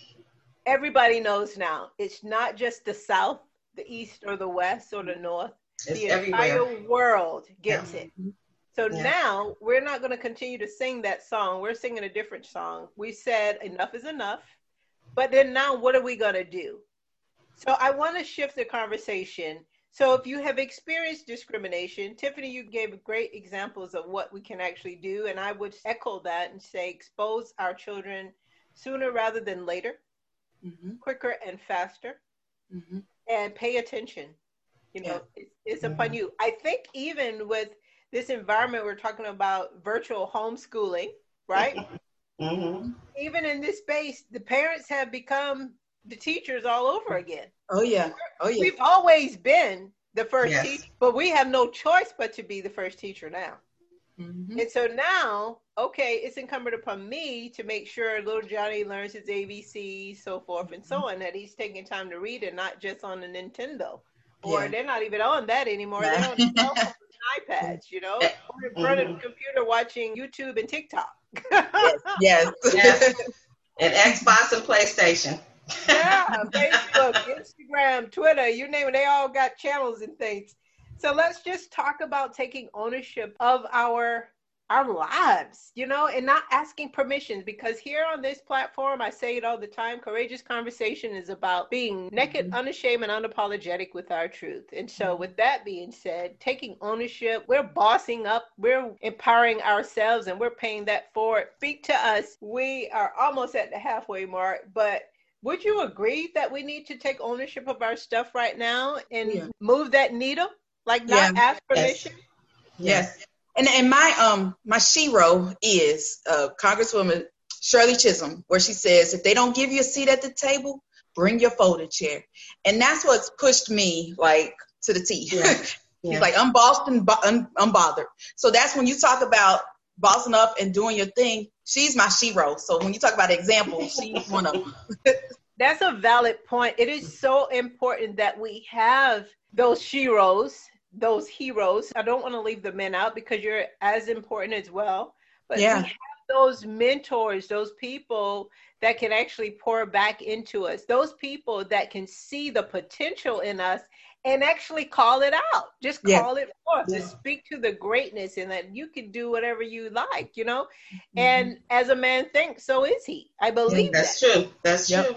everybody knows now it's not just the south the east or the west or the north It's the everywhere. entire world gets Yeah. it so Yeah. now we're not going to continue to sing that song we're singing a different song we said enough is enough but then now what are we going to do so i want to shift the conversation so if you have experienced discrimination tiffany you gave great examples of what we can actually do and i would echo that and say expose our children sooner rather than later mm-hmm. quicker and faster mm-hmm. and pay attention you know Yeah. it's, it's upon you i think even with this environment we're talking about virtual homeschooling right hmm even in this space the parents have become the teachers all over again Oh yeah. Oh yeah. we've always been the first Yes. teacher but we have no choice but to be the first teacher now Mhm. and so now okay it's incumbent upon me to make sure little johnny learns his abcs so forth and so on that he's taking time to read and not just on the nintendo or Yeah. they're not even on that anymore they're on Right. cell phones and ipads you know or in front of the Mhm. computer watching youtube and tiktok Yes. Yes. And Xbox and PlayStation. yeah, Facebook, Instagram, Twitter, you name it, they all got channels and things. So let's just talk about taking ownership of our our lives, you know, and not asking permissions because here on this platform, I say it all the time, courageous conversation is about being mm-hmm. naked, unashamed, and unapologetic with our truth. And so mm-hmm. with that being said, taking ownership, we're bossing up, we're empowering ourselves and we're paying that forward. Speak to us. We are almost at the halfway mark, but would you agree that we need to take ownership of our stuff right now and Yeah. move that needle? Like not Yeah. ask Yes. permission? Yes. And and my um my shero is uh Congresswoman Shirley Chisholm, where she says if they don't give you a seat at the table, bring your folding chair. And that's what's pushed me like to the T. Yeah. Like, I'm bossed and bo- un- unbothered. So that's when you talk about bossing up and doing your thing. She's my shero. So when you talk about examples, she's one of them. That's a valid point. It is so important that we have those sheroes those heroes. I don't want to leave the men out because you're as important as well. But yeah. we have those mentors, those people that can actually pour back into us, those people that can see the potential in us and actually call it out. Just call yeah. it forth. Yeah. Just speak to the greatness and that you can do whatever you like, you know? Mm-hmm. And as a man thinks, so is he. I believe yeah, that's that. true. That's yep. true.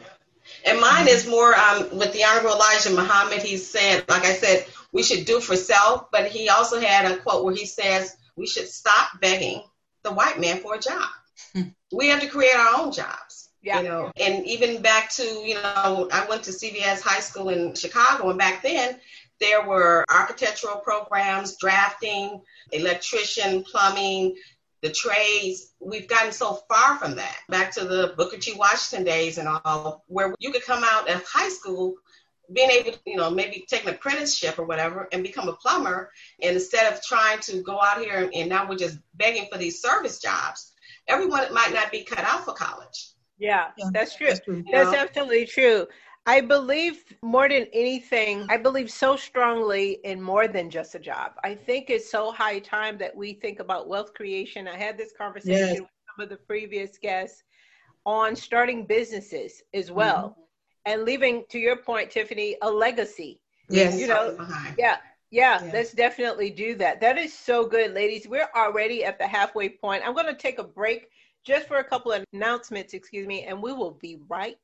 And mine is more um, with the Honorable Elijah Muhammad. He said, like I said, we should do for self, but he also had a quote where he says, we should stop begging the white man for a job. Hmm. we have to create our own jobs. Yeah. You know, and even back to, you know, I went to CVS High School in Chicago, and back then there were architectural programs, drafting, electrician, plumbing, the trades. We've gotten so far from that. Back to the Booker T. Washington days and all, where you could come out of high school being able to, you know, maybe take an apprenticeship or whatever and become a plumber. And instead of trying to go out here and now we're just begging for these service jobs, everyone might not be cut out for college. Yeah, yeah that's true. That's, true. that's absolutely true. I believe more than anything, I believe so strongly in more than just a job. I think it's so high time that we think about wealth creation. I had this conversation yes. with some of the previous guests on starting businesses as well mm-hmm. and leaving, to your point, Tiffany, a legacy. Yes. You know, yeah. Yeah, yeah, let's definitely do that. That is so good, ladies. We're already at the halfway point. I'm going to take a break just for a couple of announcements, excuse me, and we will be right.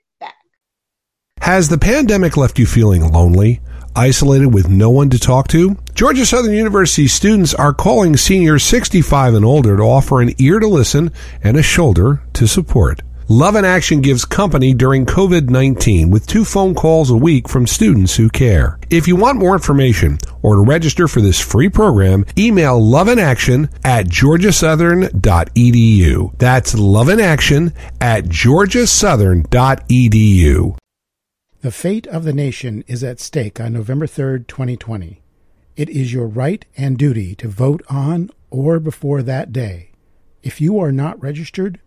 Has the pandemic left you feeling lonely, isolated with no one to talk to? Georgia Southern University students are calling seniors 65 and older to offer an ear to listen and a shoulder to support. Love in Action gives company during COVID 19 with two phone calls a week from students who care. If you want more information or to register for this free program, email loveinaction at georgiasouthern.edu. That's loveinaction at georgiasouthern.edu. The fate of the nation is at stake on November 3rd, 2020. It is your right and duty to vote on or before that day. If you are not registered,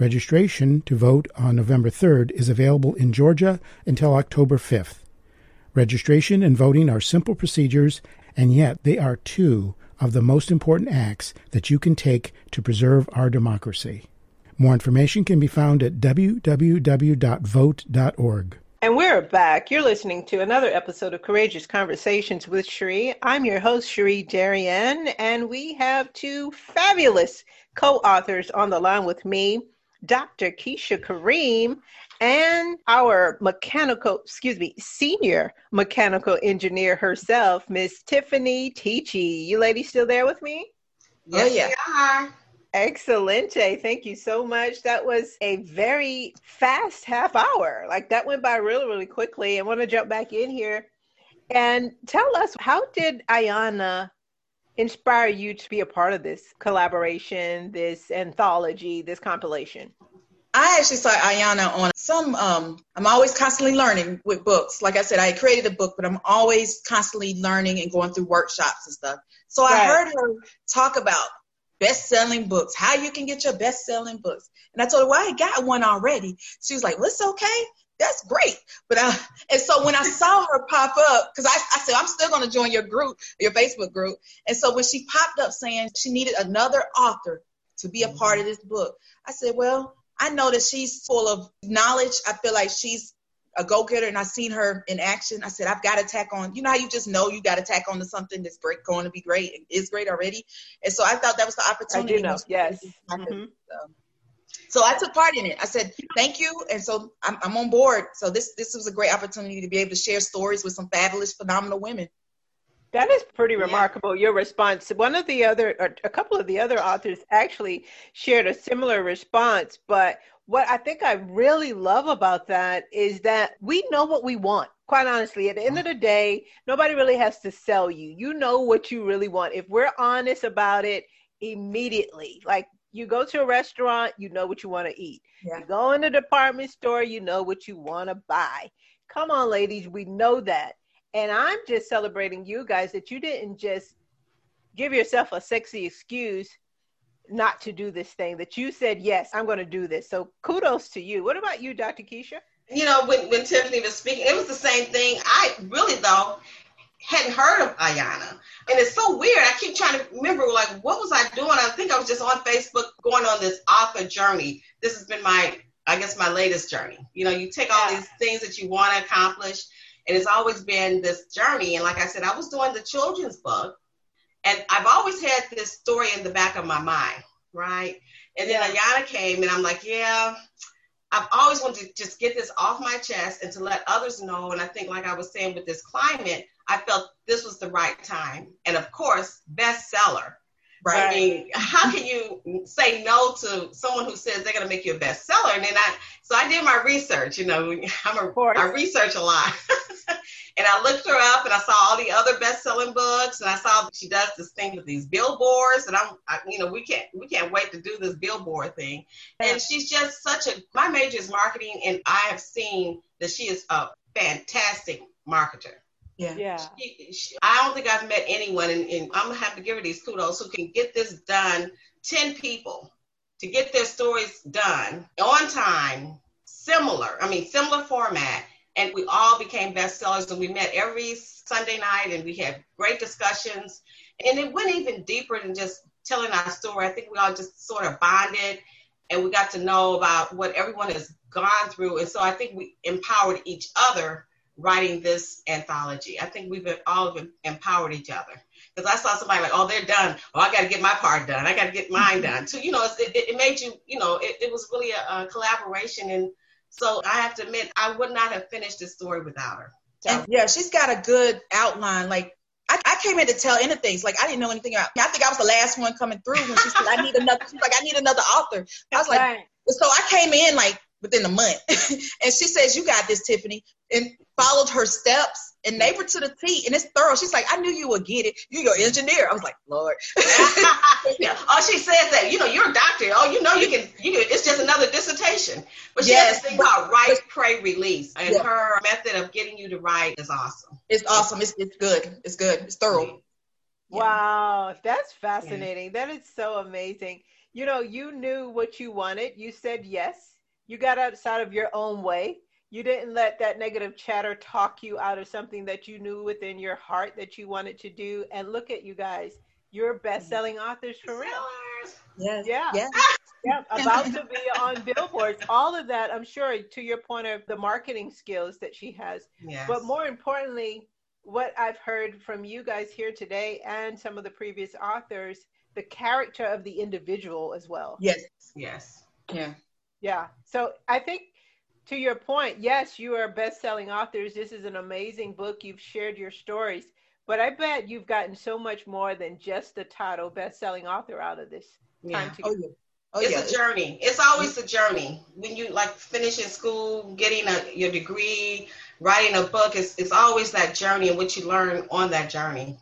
Registration to vote on November 3rd is available in Georgia until October 5th. Registration and voting are simple procedures, and yet they are two of the most important acts that you can take to preserve our democracy. More information can be found at www.vote.org. And we're back. You're listening to another episode of Courageous Conversations with Cherie. I'm your host, Cherie Darian, and we have two fabulous co authors on the line with me. Dr. Keesha Karriem, and our mechanical, excuse me, senior mechanical engineer herself, Miss Tiffany Teachey. You ladies still there with me? Yes, oh, yeah. Excelente. Thank you so much. That was a very fast half hour. Like that went by really, really quickly. I want to jump back in here and tell us how did Ayana inspire you to be a part of this collaboration, this anthology, this compilation? I actually saw Ayana on some. Um, I'm always constantly learning with books. Like I said, I created a book, but I'm always constantly learning and going through workshops and stuff. So right. I heard her talk about best-selling books, how you can get your best-selling books, and I told her, "Well, I got one already." She was like, "Well, it's okay that's great. But uh, and so when I saw her pop up, because I, I said I'm still going to join your group, your Facebook group, and so when she popped up saying she needed another author to be a part of this book, I said, well, I know that she's full of knowledge. I feel like she's a go-getter, and I've seen her in action. I said, I've got to tack on. You know how you just know you got to tack on to something that's great, going to be great, and is great already. And so I thought that was the opportunity. I do know. Yes. Mm-hmm. So I took part in it. I said, thank you. And so I'm, I'm on board. So this, this was a great opportunity to be able to share stories with some fabulous, phenomenal women. That is pretty remarkable. Yeah. Your response. One of the other, a couple of the other authors actually shared a similar response. But what I think I really love about that is that we know what we want. Quite honestly, at the end mm. of the day, nobody really has to sell you. You know what you really want. If we're honest about it immediately, like you go to a restaurant, you know what you want to eat. Yeah. You go in the department store, you know what you want to buy. Come on, ladies, we know that. And I'm just celebrating you guys that you didn't just give yourself a sexy excuse not to do this thing, that you said, yes, I'm going to do this. So kudos to you. What about you, Dr. Keesha? You know, when, when Tiffany was speaking, it was the same thing. I really, though, hadn't heard of Ayana. And it's so weird. I keep trying to remember, like, what was I doing? I think I was just on Facebook going on this author journey. This has been my, I guess, my latest journey. You know, you take all these things that you want to accomplish, and it's always been this journey. And like I said, I was doing the children's book, and I've always had this story in the back of my mind, right? And then Ayana came, and I'm like, yeah, I've always wanted to just get this off my chest and to let others know. And I think, like I was saying with this climate, I felt this was the right time. And of course, bestseller. I Right. mean, how can you say no to someone who says they're going to make you a bestseller? And then I, so I did my research. You know, I'm a. I research a lot, and I looked her up, and I saw all the other best-selling books, and I saw she does this thing with these billboards, and I'm, I, you know, we can't, we can't wait to do this billboard thing. And she's just such a. My major is marketing, and I have seen that she is a fantastic marketer. Yeah. Yeah. She, she, I don't think I've met anyone, and, and I'm gonna have to give her these kudos who can get this done. Ten people to get their stories done on time, similar. I mean, similar format, and we all became bestsellers. And we met every Sunday night, and we had great discussions. And it went even deeper than just telling our story. I think we all just sort of bonded, and we got to know about what everyone has gone through. And so I think we empowered each other writing this anthology. I think we've been, all have empowered each other. Because I saw somebody like, oh, they're done. Oh, I got to get my part done. I got to get mine done. So, you know, it, it, it made you, you know, it, it was really a, a collaboration. And so I have to admit, I would not have finished this story without her. And yeah, she's got a good outline. Like I, I came in to tell Anna things. Like I didn't know anything about. I think I was the last one coming through when she said, "I need another." She's like, "I need another author." I was like, Right. so I came in like within a month, and she says, "You got this, Tiffany," and followed her steps. And they were to the T, and it's thorough. She's like, I knew you would get it. You're your engineer. I was like, Lord. yeah. Oh, she says that. You know, you're a doctor. Oh, you know, you can. You can. It's just another dissertation. But she Yes, has this thing but- called write, pray, release, and Yeah. her method of getting you to write is awesome. It's awesome. It's it's good. It's good. It's thorough. Yeah. Wow, that's fascinating. That is so amazing. You know, you knew what you wanted. You said yes. You got outside of your own way. You didn't let that negative chatter talk you out of something that you knew within your heart that you wanted to do. And look at you guys. You're best-selling authors for real. Yes. Yeah. Yeah. Yeah, about to be on billboards. All of that, I'm sure, to your point of the marketing skills that she has. Yes. But more importantly, what I've heard from you guys here today and some of the previous authors, the character of the individual as well. Yes. Yes. Yeah. Yeah. So I think to your point, yes, you are best selling authors. This is an amazing book. You've shared your stories. But I bet you've gotten so much more than just the title best selling author out of this Yeah. time Oh yeah. Oh it's yeah. a journey. It's always a journey. When you like finishing school, getting a, your degree, writing a book, it's, it's always that journey and what you learn on that journey.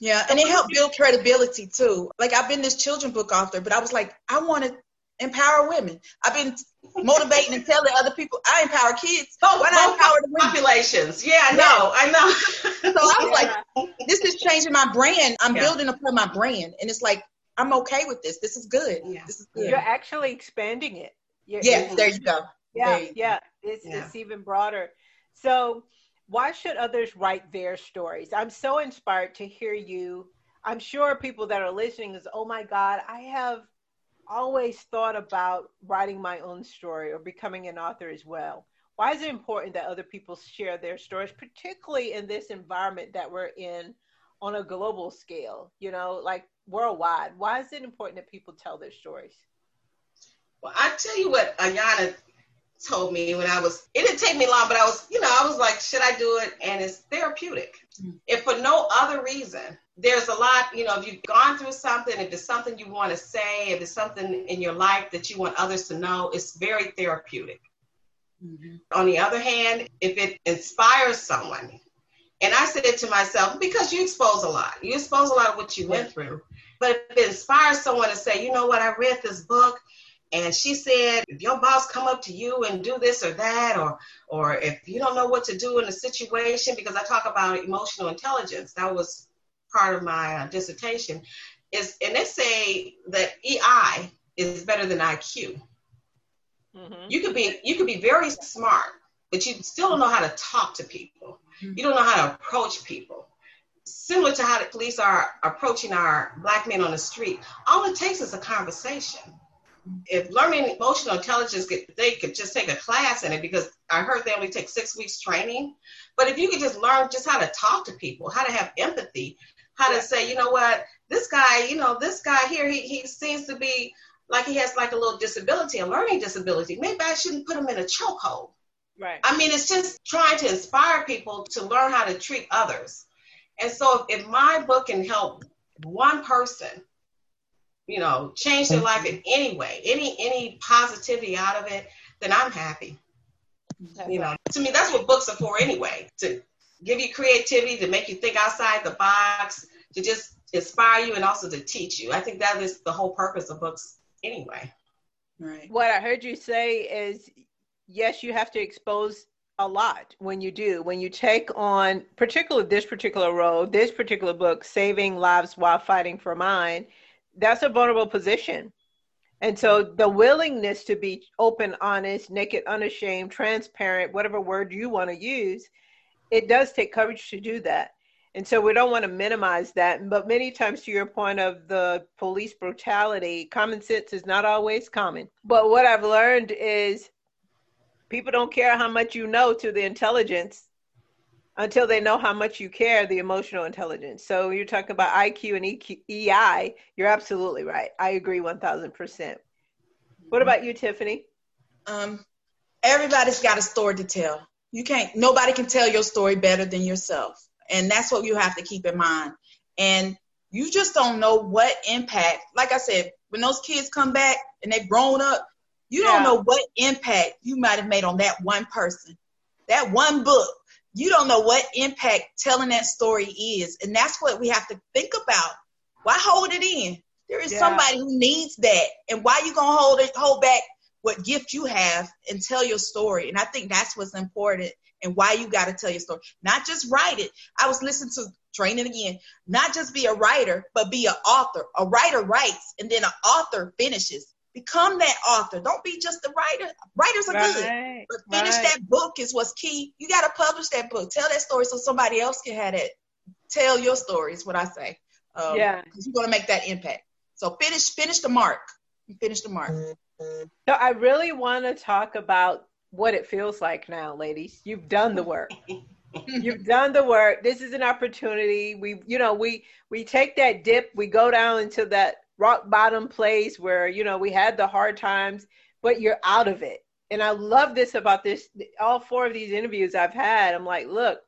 Yeah, and it helped build credibility too. Like I've been this children book author, but I was like, I want to empower women. I've been motivating and telling other people I empower kids. Oh, Why not empower the women? populations. Yeah, I know. I know. So I was Yeah. like, this is changing my brand. I'm Yeah. building upon my brand, and it's like I'm okay with this. This is good. Yeah. This is good. You're actually expanding it. You're- Yeah, there you go. yeah you yeah it's, Yeah. it's even broader so why should others write their stories i'm so inspired to hear you i'm sure people that are listening is oh my god i have always thought about writing my own story or becoming an author as well. Why is it important that other people share their stories particularly in this environment that we're in on a global scale you know like worldwide? Why is it important that people tell their stories? Well, I tell you what Ayana told me when I was, it didn't take me long, but I was, you know, I was like, should I do it? And it's therapeutic. Mm. If for no other reason, there's a lot, you know, if you've gone through something, if it's something you want to say, if it's something in your life that you want others to know, it's very therapeutic. Mhm. On the other hand, if it inspires someone, and I said it to myself because you expose a lot, you expose a lot of what you went through. But if it inspires someone to say, you know what, I read this book, and she said, if your boss come up to you and do this or that, or or if you don't know what to do in a situation, because I talk about emotional intelligence, that was part of my uh, dissertation, is and they say that EI is better than IQ. mm-hmm. You could be you could be very smart, but you still don't know how to talk to people. Mhm. You don't know how to approach people. similar to how the police are approaching our black men on the street. All it takes is a conversation. If learning emotional intelligence, they could just take a class in it because I heard they only take six weeks training. But if you could just learn just how to talk to people, how to have empathy, how to say, you know what, this guy, you know, this guy here, he, he seems to be like he has like a little disability, a learning disability. Maybe I shouldn't put him in a chokehold. Right. I mean, it's just trying to inspire people to learn how to treat others. And so if my book can help one person, you know, change their life in any way, any any positivity out of it, then I'm happy. You know, to me that's what books are for anyway. To give you creativity, to make you think outside the box, to just inspire you and also to teach you. I think that is the whole purpose of books anyway. Right. What I heard you say is yes, you have to expose a lot when you do. When you take on particularly this particular role, this particular book, Saving Lives While Fighting for Mine, that's a vulnerable position. And so the willingness to be open, honest, naked, unashamed, transparent, whatever word you want to use, it does take courage to do that. And so we don't want to minimize that. But many times, to your point of the police brutality, common sense is not always common. But what I've learned is people don't care how much you know to the intelligence until they know how much you care, the emotional intelligence. So you're talking about IQ and EQ, EI. You're absolutely right. I agree 1000%. What about you, Tiffany? Um, everybody's got a story to tell. You can't, nobody can tell your story better than yourself. And that's what you have to keep in mind. And you just don't know what impact, like I said, when those kids come back and they've grown up, you yeah. don't know what impact you might have made on that one person, that one book. You don't know what impact telling that story is. And that's what we have to think about. Why hold it in? There is yeah. somebody who needs that. And why you gonna hold it, hold back what gift you have and tell your story? And I think that's what's important and why you got to tell your story. Not just write it. I was listening to training again. Not just be a writer, but be an author. A writer writes, and then an author finishes. Become that author. Don't be just a writer. Writers are right, good, but finish right. that book is what's key. You got to publish that book. Tell that story so somebody else can have it. Tell your story is what I say. Um, yeah, because you're gonna make that impact. So finish, finish the mark. Finish the mark. So I really want to talk about what it feels like now, ladies. You've done the work. You've done the work. This is an opportunity. We, you know, we we take that dip. We go down into that rock bottom place where you know we had the hard times, but you're out of it. And I love this about this. All four of these interviews I've had. I'm like, look,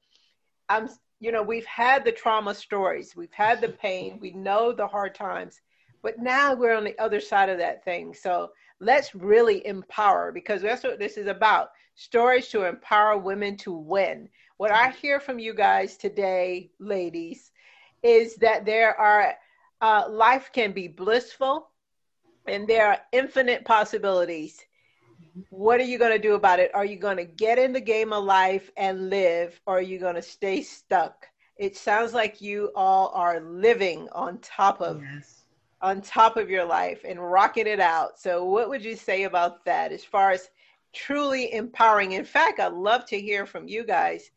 I'm, you know, we've had the trauma stories. We've had the pain. We know the hard times, but now we're on the other side of that thing. So let's really empower because that's what this is about stories to empower women to win. What I hear from you guys today, ladies, is that there are uh, life can be blissful and there are infinite possibilities. What are you going to do about it? Are you going to get in the game of life and live, or are you going to stay stuck? It sounds like you all are living on top of yes on top of your life and rocking it out. So, what would you say about that as far as truly empowering? In fact, I'd love to hear from you guys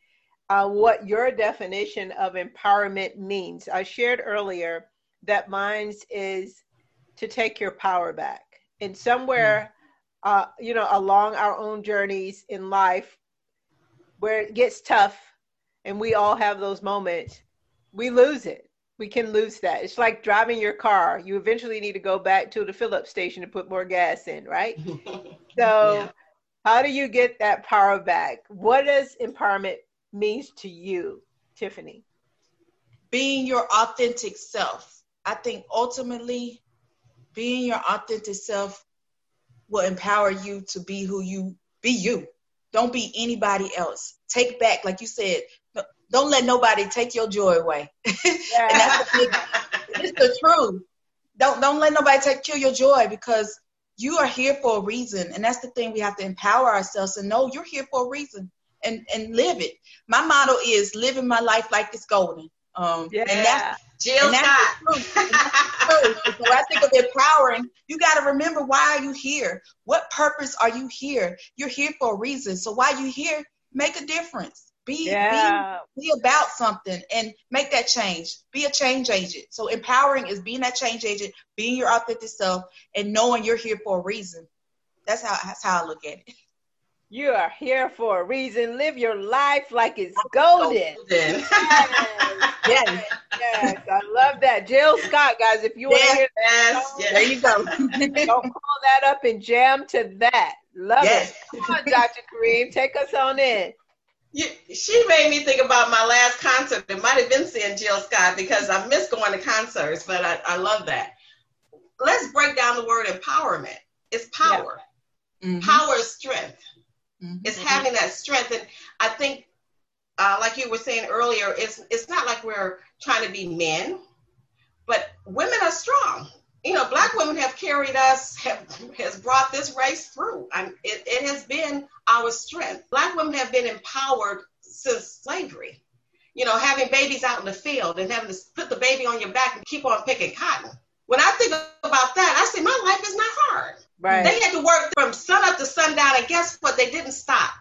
uh, what your definition of empowerment means. I shared earlier that mine is to take your power back. And somewhere, mm. uh, you know, along our own journeys in life where it gets tough and we all have those moments, we lose it we can lose that. It's like driving your car. You eventually need to go back to the fill up station to put more gas in, right? so, yeah. how do you get that power back? What does empowerment means to you, Tiffany? Being your authentic self. I think ultimately being your authentic self will empower you to be who you be you. Don't be anybody else. Take back, like you said, don't let nobody take your joy away. Yeah. and that's the, it's the truth. Don't don't let nobody take kill your joy because you are here for a reason, and that's the thing we have to empower ourselves and know you're here for a reason and and live it. My motto is living my life like it's golden. Um, yeah. And that's, Jill Scott. so when I think of empowering, you got to remember why are you here? What purpose are you here? You're here for a reason. So why you here? Make a difference Be, yeah. be be about something and make that change. Be a change agent. So empowering is being that change agent, being your authentic self, and knowing you're here for a reason. That's how that's how I look at it. You are here for a reason. Live your life like it's golden. golden. Yes. yes. yes. I love that. Jill Scott, guys, if you want to hear that, yes. Song, there you go. Don't pull that up and jam to that. Love yes. it. Come on, Dr. Karriem, take us on in. You, she made me think about my last concert. It might have been seeing Jill Scott because I miss going to concerts, but I, I love that. Let's break down the word empowerment. It's power. Yeah. Mm-hmm. Power is strength. Mm-hmm. It's having that strength. And I think, uh, like you were saying earlier, it's, it's not like we're trying to be men, but women are strong. You know, black women have carried us, have has brought this race through. And it, it has been our strength. Black women have been empowered since slavery. You know, having babies out in the field and having to put the baby on your back and keep on picking cotton. When I think about that, I say my life is not hard. Right. They had to work from sun up to sundown, and guess what? They didn't stop.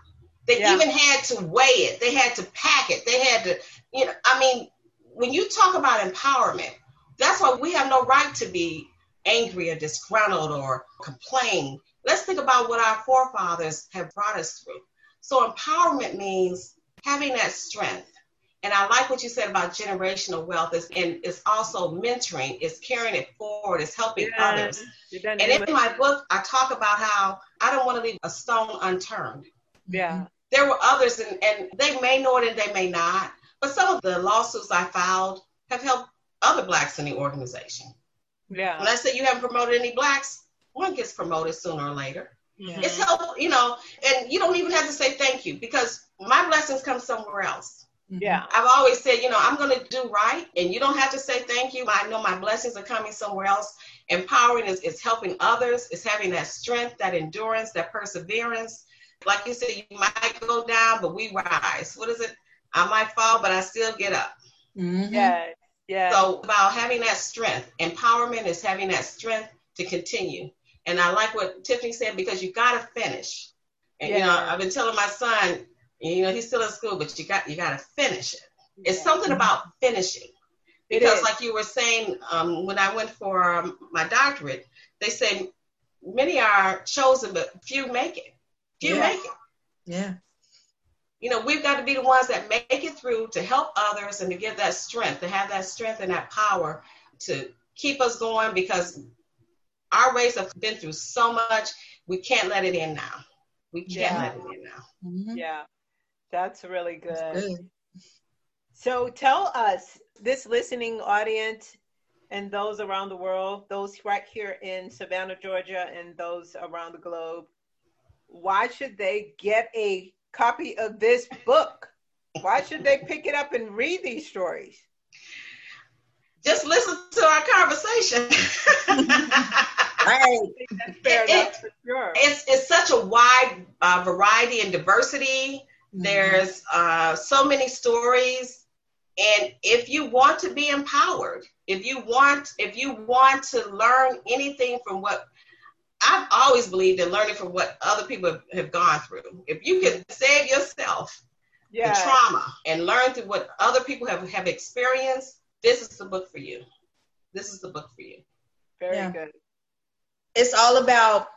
They yeah. even had to weigh it. They had to pack it. They had to, you know, I mean, when you talk about empowerment, that's why we have no right to be angry or disgruntled or complain. Let's think about what our forefathers have brought us through. So empowerment means having that strength, and I like what you said about generational wealth. Is, and it's also mentoring, it's carrying it forward, it's helping yeah. others. And in my book, I talk about how I don't want to leave a stone unturned. Yeah. There were others, and, and they may know it and they may not. But some of the lawsuits I filed have helped other blacks in the organization. Yeah. When I say you haven't promoted any blacks, one gets promoted sooner or later. Mm-hmm. It's help, you know, and you don't even have to say thank you because my blessings come somewhere else. Yeah. I've always said, you know, I'm going to do right, and you don't have to say thank you. I know my blessings are coming somewhere else. Empowering is, is helping others, it's having that strength, that endurance, that perseverance. Like you said, you might go down, but we rise. What is it? I might fall, but I still get up. Mm-hmm. Yeah. Yeah. So about having that strength, empowerment is having that strength to continue. And I like what Tiffany said because you got to finish. And yeah. you know, I've been telling my son, you know, he's still in school, but you got you got to finish it. It's something about finishing. Because, like you were saying, um, when I went for um, my doctorate, they say many are chosen, but few make it. Few yeah. make it. Yeah. You know, we've got to be the ones that make it through to help others and to give that strength, to have that strength and that power to keep us going because our race has been through so much. We can't let it in now. We can't yeah. let it in now. Mm-hmm. Yeah. That's really good. That's good. So tell us, this listening audience and those around the world, those right here in Savannah, Georgia, and those around the globe, why should they get a copy of this book? Why should they pick it up and read these stories? Just listen to our conversation. right. That's fair it, enough, for sure. It's, it's such a wide uh, variety and diversity. There's uh, so many stories. And if you want to be empowered, if you want, if you want to learn anything from what I've always believed in learning from what other people have gone through. If you can save yourself yeah. the trauma and learn through what other people have, have experienced, this is the book for you. This is the book for you. Very yeah. good. It's all about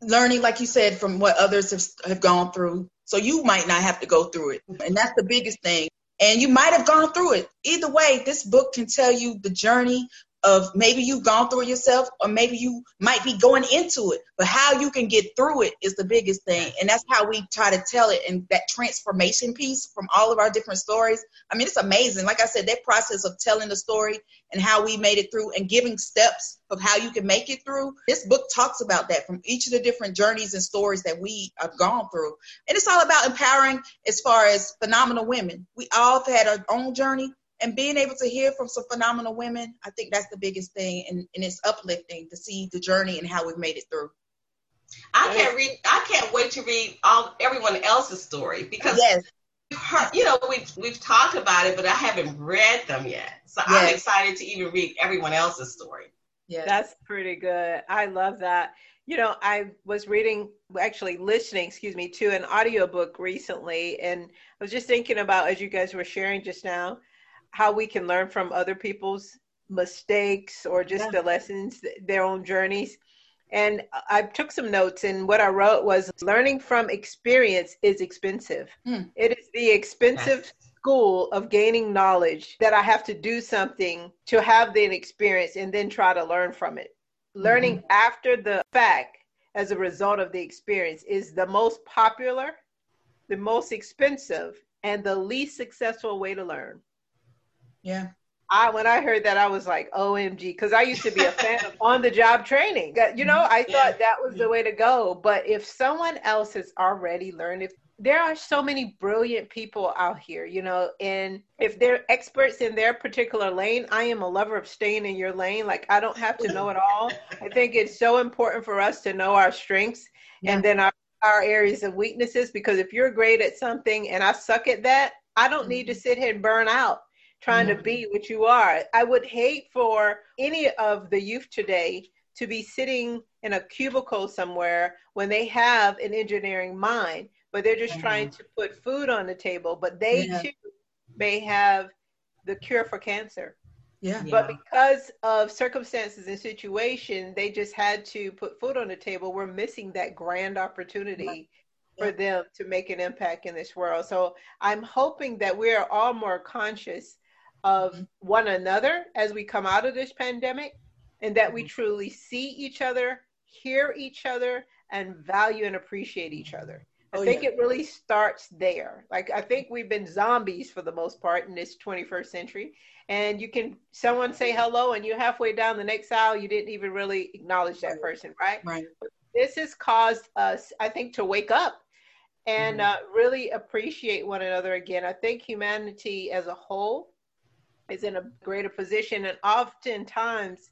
learning, like you said, from what others have, have gone through. So you might not have to go through it. And that's the biggest thing. And you might have gone through it. Either way, this book can tell you the journey of maybe you've gone through it yourself or maybe you might be going into it but how you can get through it is the biggest thing. And that's how we try to tell it. And that transformation piece from all of our different stories i mean it's amazing. Like i said that process of telling the story and how we made it through and giving steps of how you can make it through. This book talks about that from each of the different journeys and stories that we have gone through. And it's all about empowering as far as phenomenal women. We all have had our own journey and being able to hear from some phenomenal women, I think that's the biggest thing, and, and it's uplifting to see the journey and how we've made it through. I can't read. I can't wait to read all everyone else's story because yes. you know we've we've talked about it, but I haven't read them yet. So yes. I'm excited to even read everyone else's story. Yeah. That's pretty good. I love that. You know, I was reading, actually listening, excuse me, to an audiobook recently, and I was just thinking about, as you guys were sharing just now, how we can learn from other people's mistakes or just yeah. the lessons, their own journeys. And I took some notes, and what I wrote was learning from experience is expensive. Mm. It is the expensive yes. school of gaining knowledge that I have to do something to have the experience and then try to learn from it. Mm-hmm. Learning after the fact as a result of the experience is the most popular, the most expensive, and the least successful way to learn. Yeah. I when I heard that I was like OMG because I used to be a fan of on the job training. You know, I thought yeah. that was the way to go. But if someone else has already learned, if there are so many brilliant people out here, you know, and if they're experts in their particular lane, I am a lover of staying in your lane. Like I don't have to know it all. I think it's so important for us to know our strengths yeah. and then our, our areas of weaknesses because if you're great at something and I suck at that, I don't need to mm-hmm. sit here and burn out trying mm-hmm. to be what you are. I would hate for any of the youth today to be sitting in a cubicle somewhere when they have an engineering mind, but they're just mm-hmm. trying to put food on the table, but they yeah. too may have the cure for cancer. Yeah. But because of circumstances and situation, they just had to put food on the table. We're missing that grand opportunity yeah. for them to make an impact in this world. So I'm hoping that we are all more conscious of one another as we come out of this pandemic and that we mm-hmm. truly see each other, hear each other, and value and appreciate each other. I oh, think yeah. it really starts there. Like I think we've been zombies for the most part in this 21st century. And you can someone say hello and you're halfway down the next aisle, you didn't even really acknowledge that person, right? Right. This has caused us, I think, to wake up and mm-hmm. uh, really appreciate one another again. I think humanity as a whole is in a greater position and oftentimes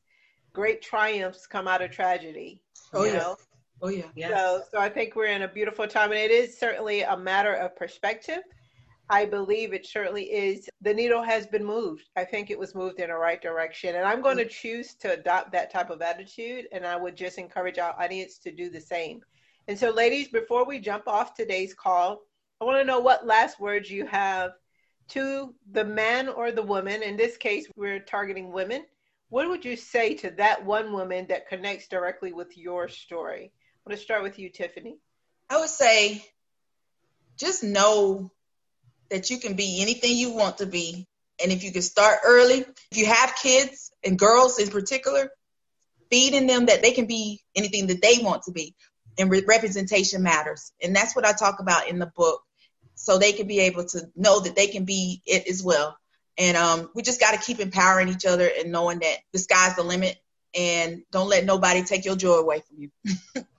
great triumphs come out of tragedy oh yeah. know? oh yeah. Yes. so so i think we're in a beautiful time and it is certainly a matter of perspective. I believe it certainly is. The needle has been moved. I think it was moved in the right direction and i'm going to mm. choose to adopt that type of attitude and i would just encourage our audience to do the same. And so ladies before we jump off today's call i want to know what last words you have to the man or the woman, in this case, we're targeting women, what would you say to that one woman that connects directly with your story? I'm going to start with you, Tiffany. I would say just know that you can be anything you want to be. And if you can start early, if you have kids and girls in particular, feeding them that they can be anything that they want to be. And re- representation matters. And that's what I talk about in the book so they can be able to know that they can be it as well. And um, we just got to keep empowering each other and knowing that the sky's the limit and don't let nobody take your joy away from you.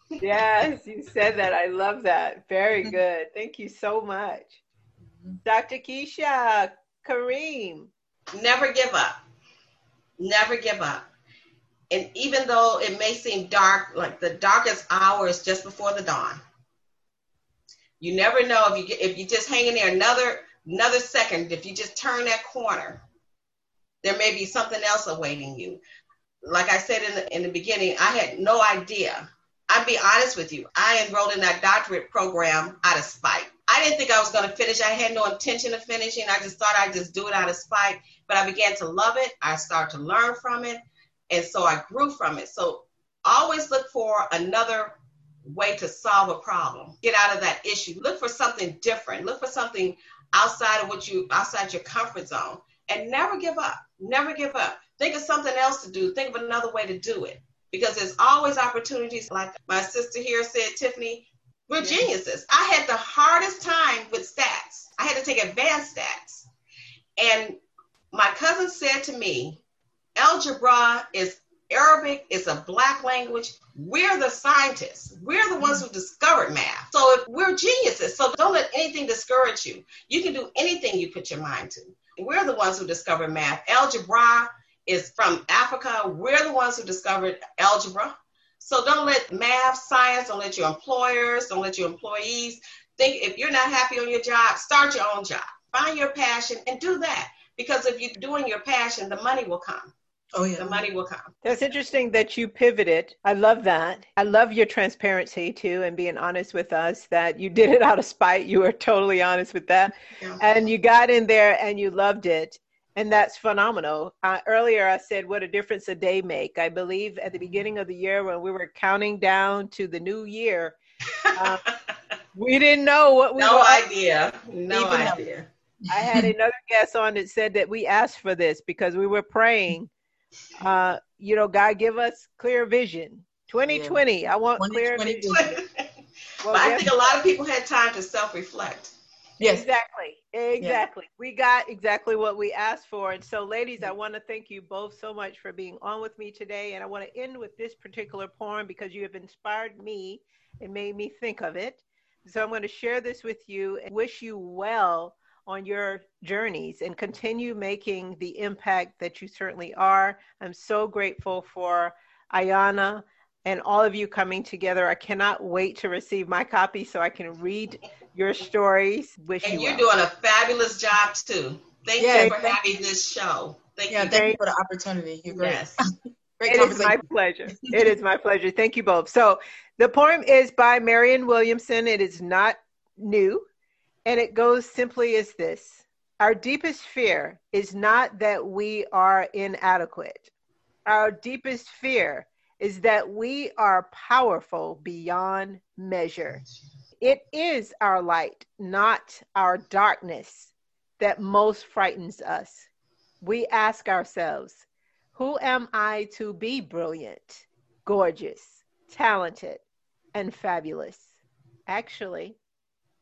yes, you said that. I love that. Very mm-hmm. good. Thank you so much. Mm-hmm. Dr. Keesha, Karriem. Never give up. Never give up. And even though it may seem dark, like the darkest hour is just before the dawn. You never know if you get, if you just hang in there another another second. If you just turn that corner, there may be something else awaiting you. Like I said in the, in the beginning, I had no idea. I'd be honest with you. I enrolled in that doctorate program out of spite. I didn't think I was going to finish. I had no intention of finishing. I just thought I'd just do it out of spite. But I began to love it. I started to learn from it. And so I grew from it. So always look for another way to solve a problem. Get out of that issue. Look for something different. Look for something outside of what you outside your comfort zone and never give up. Never give up. Think of something else to do. Think of another way to do it because there's always opportunities like my sister here said Tiffany, we're geniuses. I had the hardest time with stats. I had to take advanced stats. And my cousin said to me, algebra is Arabic is a black language. We're the scientists. We're the ones who discovered math. So if we're geniuses, so don't let anything discourage you. You can do anything you put your mind to. We're the ones who discovered math. Algebra is from Africa. We're the ones who discovered algebra. So don't let math, science, don't let your employers, don't let your employees think if you're not happy on your job, start your own job. Find your passion and do that. Because if you're doing your passion, the money will come. Oh yeah, the money will come. That's interesting that you pivoted. I love that. I love your transparency too, and being honest with us that you did it out of spite. You were totally honest with that, yeah. and you got in there and you loved it. And that's phenomenal. Uh, earlier, I said what a difference a day make. I believe at the beginning of the year when we were counting down to the new year, uh, we didn't know what we. No idea. No idea. I had another guest on that said that we asked for this because we were praying. Uh, you know, God give us clear vision. 2020, yeah. I want clear vision. well, I think a lot of people had time to self-reflect. Yes. Exactly. Exactly. Yeah. We got exactly what we asked for. And so, ladies, I want to thank you both so much for being on with me today. And I want to end with this particular poem because you have inspired me and made me think of it. So, I'm going to share this with you and wish you well on your journeys and continue making the impact that you certainly are. I'm so grateful for Ayana and all of you coming together. I cannot wait to receive my copy so I can read your stories. Wish and you are doing a fabulous job too. Thank yeah, you for thank having this show. Thank yeah, you. Thank you for the opportunity. You're great. Yes. great it is my pleasure. It is my pleasure. Thank you both. So the poem is by Marianne Williamson. It is not new. And it goes simply as this Our deepest fear is not that we are inadequate. Our deepest fear is that we are powerful beyond measure. It is our light, not our darkness, that most frightens us. We ask ourselves, who am I to be brilliant, gorgeous, talented, and fabulous? Actually,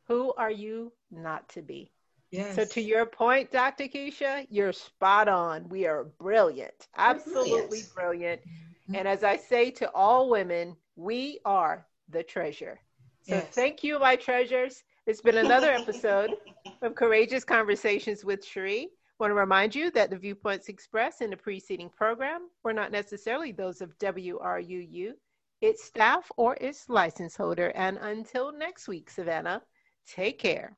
who are you not to be? Yes. So to your point, Dr. Keesha, you're spot on. We are brilliant, absolutely brilliant. brilliant. Mm-hmm. And as I say to all women, we are the treasure. So yes. thank you, my treasures. It's been another episode of Courageous Conversations with Cherie. I want to remind you that the viewpoints expressed in the preceding program were not necessarily those of WRUU, its staff, or its license holder. And until next week, Savannah, Take care.